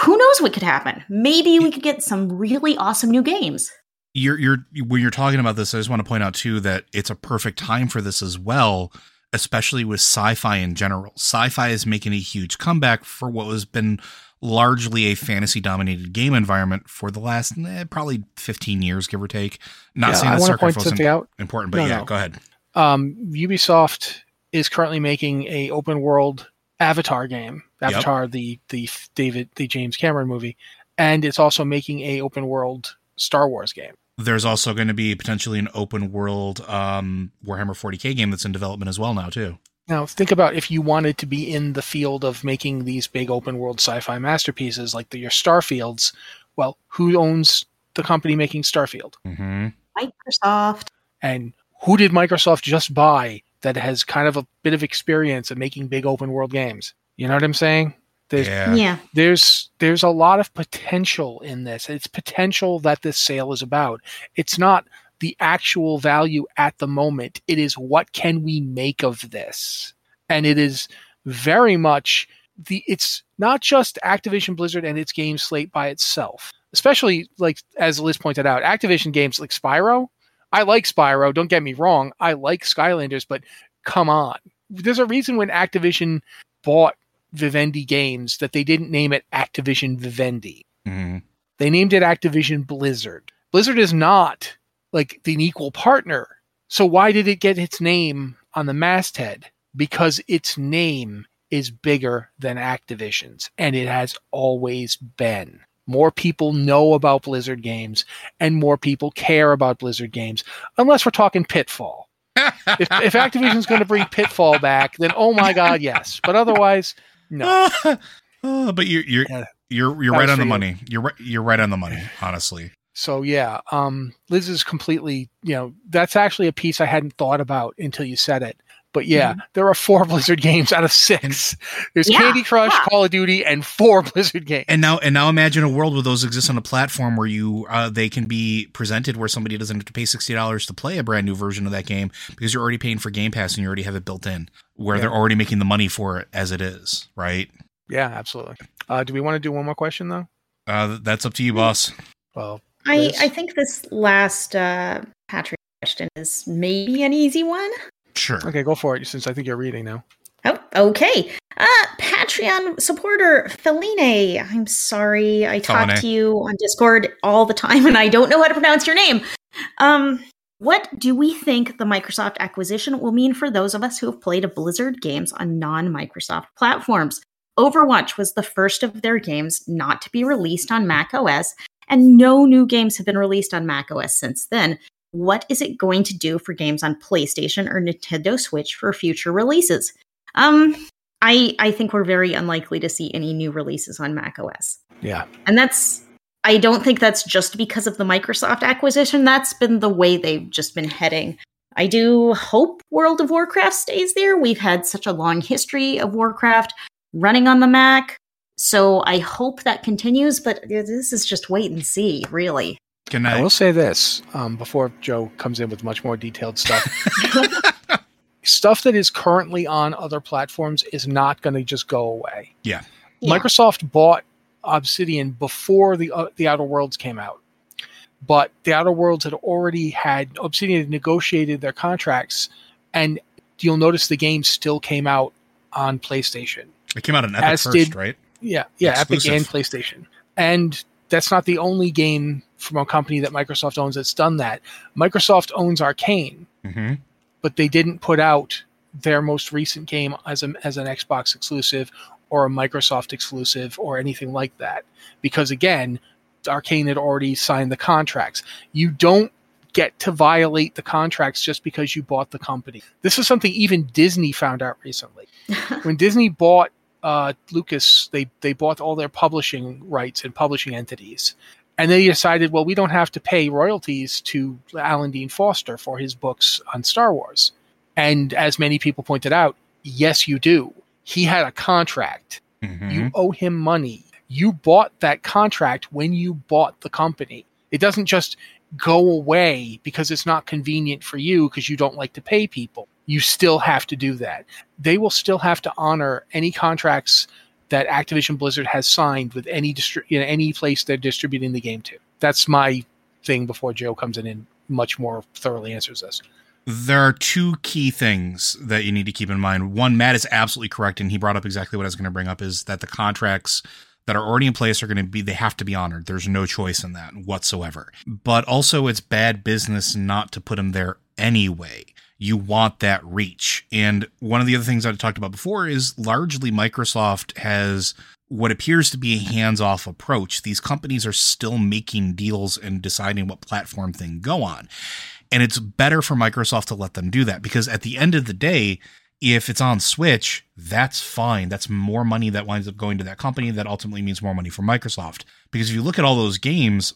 Speaker 6: who knows what could happen? Maybe we could get some really awesome new games.
Speaker 5: You're you're when you're talking about this, I just want to point out too that it's a perfect time for this as well, especially with sci-fi in general. Sci-fi is making a huge comeback for what has been largely a fantasy dominated game environment for the last eh, probably 15 years give or take. Not
Speaker 4: Yeah,
Speaker 5: saying that StarCraft wasn't
Speaker 4: something out.
Speaker 5: important, but
Speaker 4: No,
Speaker 5: yeah,
Speaker 4: no.
Speaker 5: go ahead.
Speaker 4: Um, Ubisoft is currently making a open world Avatar game.
Speaker 5: Yep.
Speaker 4: Avatar, the the David the James Cameron movie, and it's also making a open world Star Wars game.
Speaker 5: There's also going to be potentially an open world um, Warhammer 40k game that's in development as well now too.
Speaker 4: Now, think about if you wanted to be in the field of making these big open world sci fi masterpieces like the, your Starfields. Well, who owns the company making Starfield?
Speaker 5: Mm-hmm.
Speaker 6: Microsoft.
Speaker 4: And who did Microsoft just buy that has kind of a bit of experience of making big open world games? You know what I'm saying? There's,
Speaker 5: Yeah.
Speaker 6: Yeah.
Speaker 4: there's there's a lot of potential in this. It's potential that this sale is about. It's not the actual value at the moment. It is what can we make of this? And it is very much the it's not just Activision Blizzard and its game slate by itself. Especially like as Liz pointed out, Activision games like Spyro. I like Spyro, don't get me wrong. I like Skylanders, but come on. There's a reason when Activision bought Vivendi Games that they didn't name it Activision Vivendi.
Speaker 5: hmm
Speaker 4: They named it Activision Blizzard. Blizzard is not like the equal partner. So why did it get its name on the masthead? Because its name is bigger than Activision's, and it has always been. More people know about Blizzard games, and more people care about Blizzard games, unless we're talking Pitfall. if, *laughs* if Activision's going to bring Pitfall back, then oh my god, yes. But otherwise, no. *laughs*
Speaker 5: Oh, but you're you're you're you're right on the
Speaker 4: you.
Speaker 5: money. You're right. You're right on the money. Honestly.
Speaker 4: So yeah, um, Liz is completely, you know, that's actually a piece I hadn't thought about until you said it. But yeah, there are four *laughs* Blizzard games out of six. There's
Speaker 6: Yeah,
Speaker 4: Candy Crush,
Speaker 6: yeah.
Speaker 4: Call of Duty, and four *laughs* Blizzard games.
Speaker 5: And now and now imagine a world where those exist on a platform where you uh, they can be presented where somebody doesn't have to pay sixty dollars to play a brand new version of that game because you're already paying for Game Pass and you already have it built in where
Speaker 4: Yeah.
Speaker 5: they're already making the money for it as it is, right?
Speaker 4: yeah, absolutely. Uh, do we want to do one more question though?
Speaker 5: Uh, that's up to you, boss.
Speaker 4: Well,
Speaker 6: I, I think this last uh, Patreon question is maybe an easy one.
Speaker 5: Sure.
Speaker 4: okay, go for it. Since I think you're reading now.
Speaker 6: Oh, okay. Uh, Patreon supporter Feline. I'm sorry, I talk
Speaker 5: Feline.
Speaker 6: to you on Discord all the time, and I don't know how to pronounce your name. Um, what do we think the Microsoft acquisition will mean for those of us who have played a Blizzard games on non-Microsoft platforms? Overwatch was the first of their games not to be released on Mac OS, and no new games have been released on macOS since then. What is it going to do for games on PlayStation or Nintendo Switch for future releases? Um, I I think we're very unlikely to see any new releases on macOS.
Speaker 4: Yeah,
Speaker 6: And that's I don't think that's just because of the Microsoft acquisition. That's been the way they've just been heading. I do hope World of Warcraft stays there. We've had such a long history of Warcraft running on the Mac. So I hope that continues, but this is just wait and see, really.
Speaker 5: Can
Speaker 4: I
Speaker 5: I?
Speaker 4: will say this um, before Joe comes in with much more detailed stuff. *laughs* stuff that is currently on other platforms is not going to just go away.
Speaker 5: Yeah.
Speaker 6: Yeah.
Speaker 4: Microsoft bought Obsidian before the uh, the Outer Worlds came out, but the Outer Worlds had already had Obsidian had negotiated their contracts, and you'll notice the game still came out on PlayStation.
Speaker 5: It came out on Epic
Speaker 4: As
Speaker 5: first,
Speaker 4: did-
Speaker 5: right?
Speaker 4: Yeah, yeah,
Speaker 5: Exclusive.
Speaker 4: Epic and PlayStation. And that's not the only game from a company that Microsoft owns that's done that. Microsoft owns Arkane,
Speaker 5: Mm-hmm.
Speaker 4: but they didn't put out their most recent game as a, as an Xbox exclusive or a Microsoft exclusive or anything like that. Because again, Arkane had already signed the contracts. You don't get to violate the contracts just because you bought the company. This is something even Disney found out recently *laughs* when Disney bought uh, Lucas, they they bought all their publishing rights and publishing entities, and they decided, well, we don't have to pay royalties to Alan Dean Foster for his books on Star Wars. And as many people pointed out, yes, you do. He had a contract.
Speaker 5: Mm-hmm.
Speaker 4: You owe him money. You bought that contract when you bought the company. It doesn't just go away because it's not convenient for you because you don't like to pay people. You still have to do that. They will still have to honor any contracts that Activision Blizzard has signed with any distri- you know, any place they're distributing the game to. That's my thing before Joe comes in and much more thoroughly answers this.
Speaker 5: There are two key things that you need to keep in mind. One, Matt is absolutely correct, and he brought up exactly what I was going to bring up is that the contracts that are already in place are going to be, they have to be honored. There's no choice in that whatsoever. But also, it's bad business not to put them there anyway. You want that reach. And one of the other things I talked about before is largely Microsoft has what appears to be a hands off approach. These companies are still making deals and deciding what platform thing go on. And it's better for Microsoft to let them do that because at the end of the day, If it's on Switch, that's fine. That's more money that winds up going to that company. That ultimately means more money for Microsoft. Because if you look at all those games,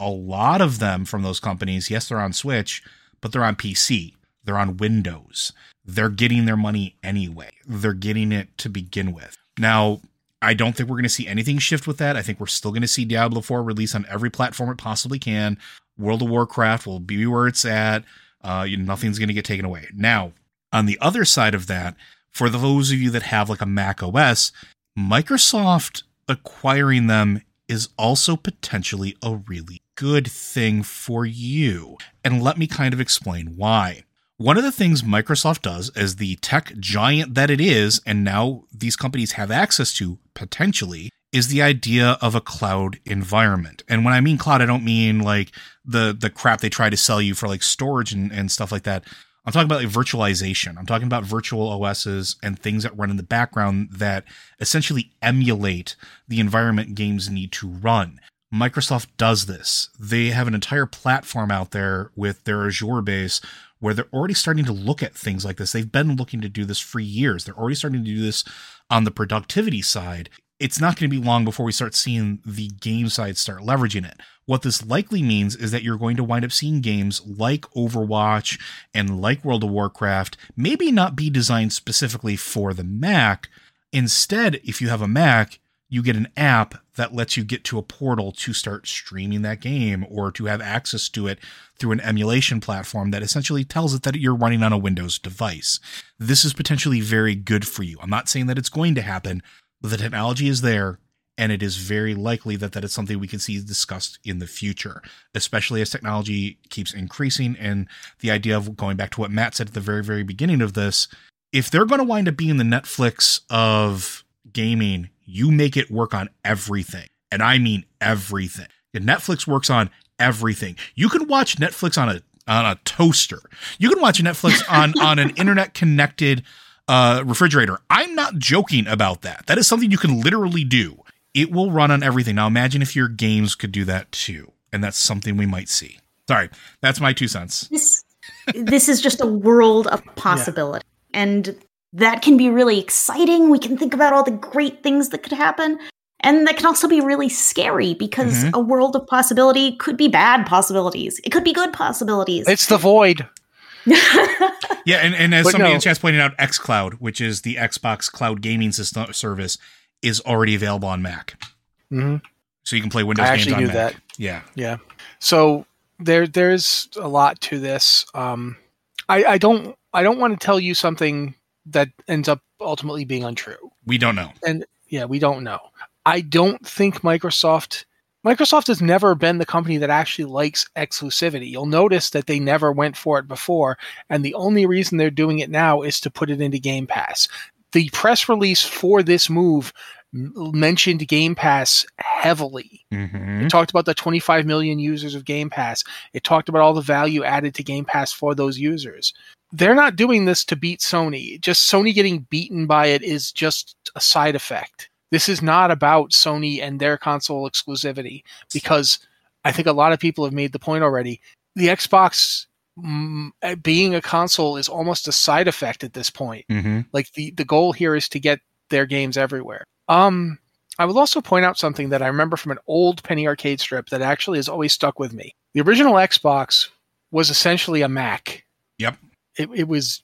Speaker 5: a lot of them from those companies, yes, they're on Switch, but they're on PC, they're on Windows. They're getting their money anyway. They're getting it to begin with. Now, I don't think we're going to see anything shift with that. I think we're still going to see Diablo 4 release on every platform it possibly can. World of Warcraft will be where it's at. Uh, nothing's going to get taken away. Now, on the other side of that, for those of you that have like a Mac OS, Microsoft acquiring them is also potentially a really good thing for you. And let me kind of explain why. One of the things Microsoft does as the tech giant that it is, and now these companies have access to potentially, is the idea of a cloud environment. And when I mean cloud, I don't mean like the the crap they try to sell you for like storage and, and stuff like that. I'm talking about like virtualization. I'm talking about virtual OSs and things that run in the background that essentially emulate the environment games need to run. Microsoft does this. They have an entire platform out there with their Azure base where they're already starting to look at things like this. They've been looking to do this for years. They're already starting to do this on the productivity side it's not going to be long before we start seeing the game side start leveraging it. What this likely means is that you're going to wind up seeing games like Overwatch and like World of Warcraft maybe not be designed specifically for the Mac. Instead, if you have a Mac, you get an app that lets you get to a portal to start streaming that game or to have access to it through an emulation platform that essentially tells it that you're running on a Windows device. This is potentially very good for you. I'm not saying that it's going to happen, but the technology is there and it is very likely that that is something we can see discussed in the future, especially as technology keeps increasing. And the idea of going back to what Matt said at the very, very beginning of this, if they're going to wind up being the Netflix of gaming, you make it work on everything. And I mean everything. And Netflix works on everything. You can watch Netflix on a on a toaster. You can watch Netflix *laughs* on on an internet connected uh, refrigerator. I'm not joking about that. That is something you can literally do. It will run on everything. Now imagine if your games could do that too. And that's something we might see. Sorry, that's my two cents.
Speaker 6: This, this is just a world of *laughs* possibility. Yeah. And that can be really exciting. We can think about all the great things that could happen. And that can also be really scary because mm-hmm. a world of possibility could be bad possibilities. It could be good possibilities.
Speaker 4: It's the void. *laughs*
Speaker 5: yeah, and, and as but somebody no. in chat pointed out, xCloud, which is the Xbox cloud gaming system service, is already available on Mac.
Speaker 4: Mm-hmm.
Speaker 5: So you can play Windows
Speaker 4: I
Speaker 5: games on
Speaker 4: knew
Speaker 5: Mac.
Speaker 4: That.
Speaker 5: Yeah,
Speaker 4: yeah. So there, there's a lot to this. Um, I, I don't, I don't want to tell you something that ends up ultimately being untrue.
Speaker 5: We don't know,
Speaker 4: and yeah, we don't know. I don't think Microsoft Microsoft has never been the company that actually likes exclusivity. You'll notice that they never went for it before, and the only reason they're doing it now is to put it into Game Pass. The press release for this move mentioned Game Pass heavily. Mm-hmm. It talked about the 25 million users of Game Pass. It talked about all the value added to Game Pass for those users. They're not doing this to beat Sony. Just Sony getting beaten by it is just a side effect. This is not about Sony and their console exclusivity because I think a lot of people have made the point already. The Xbox mm, eh, being a console is almost a side effect at this point.
Speaker 5: Mm-hmm.
Speaker 4: Like the the goal here is to get their games everywhere. Um, I will also point out something that I remember from an old penny arcade strip that actually has always stuck with me. The original Xbox was essentially a Mac.
Speaker 5: Yep.
Speaker 4: It, it was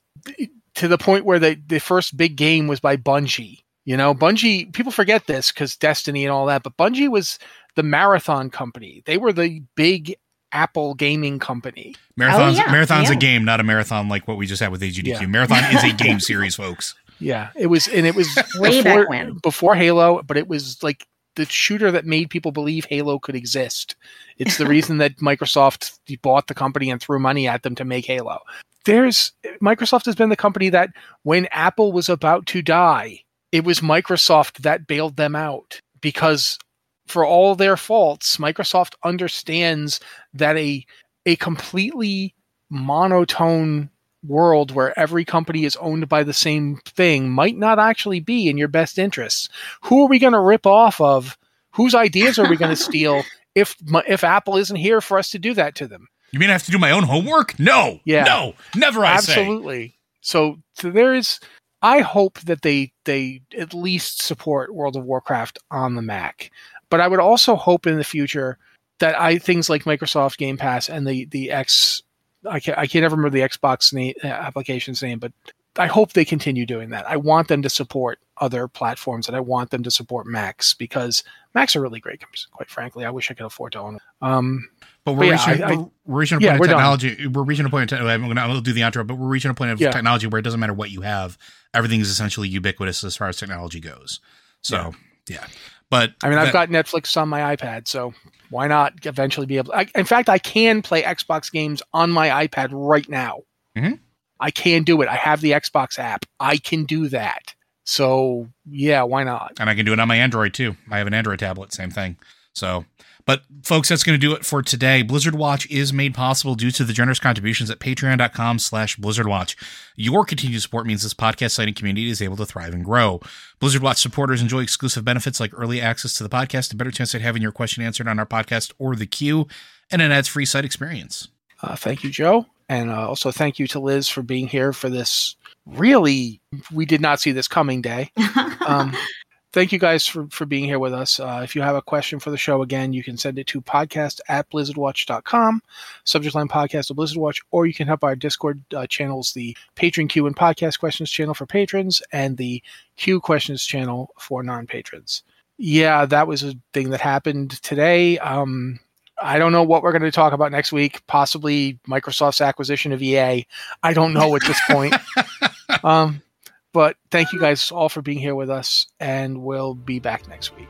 Speaker 4: to the point where the, the first big game was by Bungie. You know, Bungie, people forget this because Destiny and all that, but Bungie was the marathon company. They were the big Apple gaming company.
Speaker 5: Marathon's, oh, yeah. Marathon's yeah. a game, not a marathon like what we just had with AGDQ. Yeah. Marathon is a *laughs* game series, folks.
Speaker 4: Yeah, it was, and it was *laughs*
Speaker 6: way before, back when
Speaker 4: before Halo, but it was like the shooter that made people believe Halo could exist. It's the *laughs* reason that Microsoft bought the company and threw money at them to make Halo. There's Microsoft has been the company that when Apple was about to die, it was Microsoft that bailed them out because for all their faults, Microsoft understands that a a completely monotone world where every company is owned by the same thing might not actually be in your best interests. Who are we going to rip off of? Whose ideas are we going *laughs* to steal if if Apple isn't here for us to do that to them?
Speaker 5: You mean I have to do my own homework? No. Yeah. No. Never I
Speaker 4: Absolutely.
Speaker 5: say.
Speaker 4: So, so there is. I hope that they they at least support World of Warcraft on the Mac, but I would also hope in the future that I things like Microsoft Game Pass and the the X I can't I can't ever remember the Xbox name uh, application's name, but I hope they continue doing that. I want them to support other platforms and I want them to support Macs because Macs are really great. Quite frankly, I wish I could afford to own them. Um,
Speaker 5: but we're,
Speaker 4: But yeah,
Speaker 5: reaching,
Speaker 4: I- I-
Speaker 5: we're, reaching a
Speaker 4: yeah,
Speaker 5: point of
Speaker 4: done.
Speaker 5: technology. We're reaching a point. Of te- I'm gonna I'll do the outro, but we're reaching a point of
Speaker 4: Yeah.
Speaker 5: technology where it doesn't matter what you have. Everything is essentially ubiquitous as far as technology goes. So yeah, but
Speaker 4: I mean, I've got Netflix on my iPad, so why not eventually be able? I, in fact, I can play Xbox games on my iPad right now.
Speaker 5: Mhm.
Speaker 4: I can do it. I have the Xbox app. I can do that. So yeah, why not?
Speaker 5: and I can do it on my Android too. I have an Android tablet, same thing. So, but folks, that's going to do it for today. Blizzard Watch is made possible due to the generous contributions at patreon.com slash Blizzard Watch. Your continued support means this podcast site and community is able to thrive and grow. Blizzard Watch supporters enjoy exclusive benefits like early access to the podcast, a better chance at having your question answered on our podcast or the queue, and an ads free site experience.
Speaker 4: Uh, thank you, Joe, and uh, also thank you to Liz for being here for this. Really, we did not see this coming day. *laughs* um, thank you guys for, for being here with us. Uh, if you have a question for the show, again, you can send it to podcast at blizzardwatch.com, subject line podcast of Blizzard Watch, or you can help our Discord uh, channels, the Patron Q and Podcast Questions channel for patrons and the Q Questions channel for non patrons. Yeah, that was a thing that happened today. Um, I don't know what we're going to talk about next week. Possibly Microsoft's acquisition of EA. I don't know at this point. *laughs* um, but thank you guys all for being here with us, and we'll be back next week.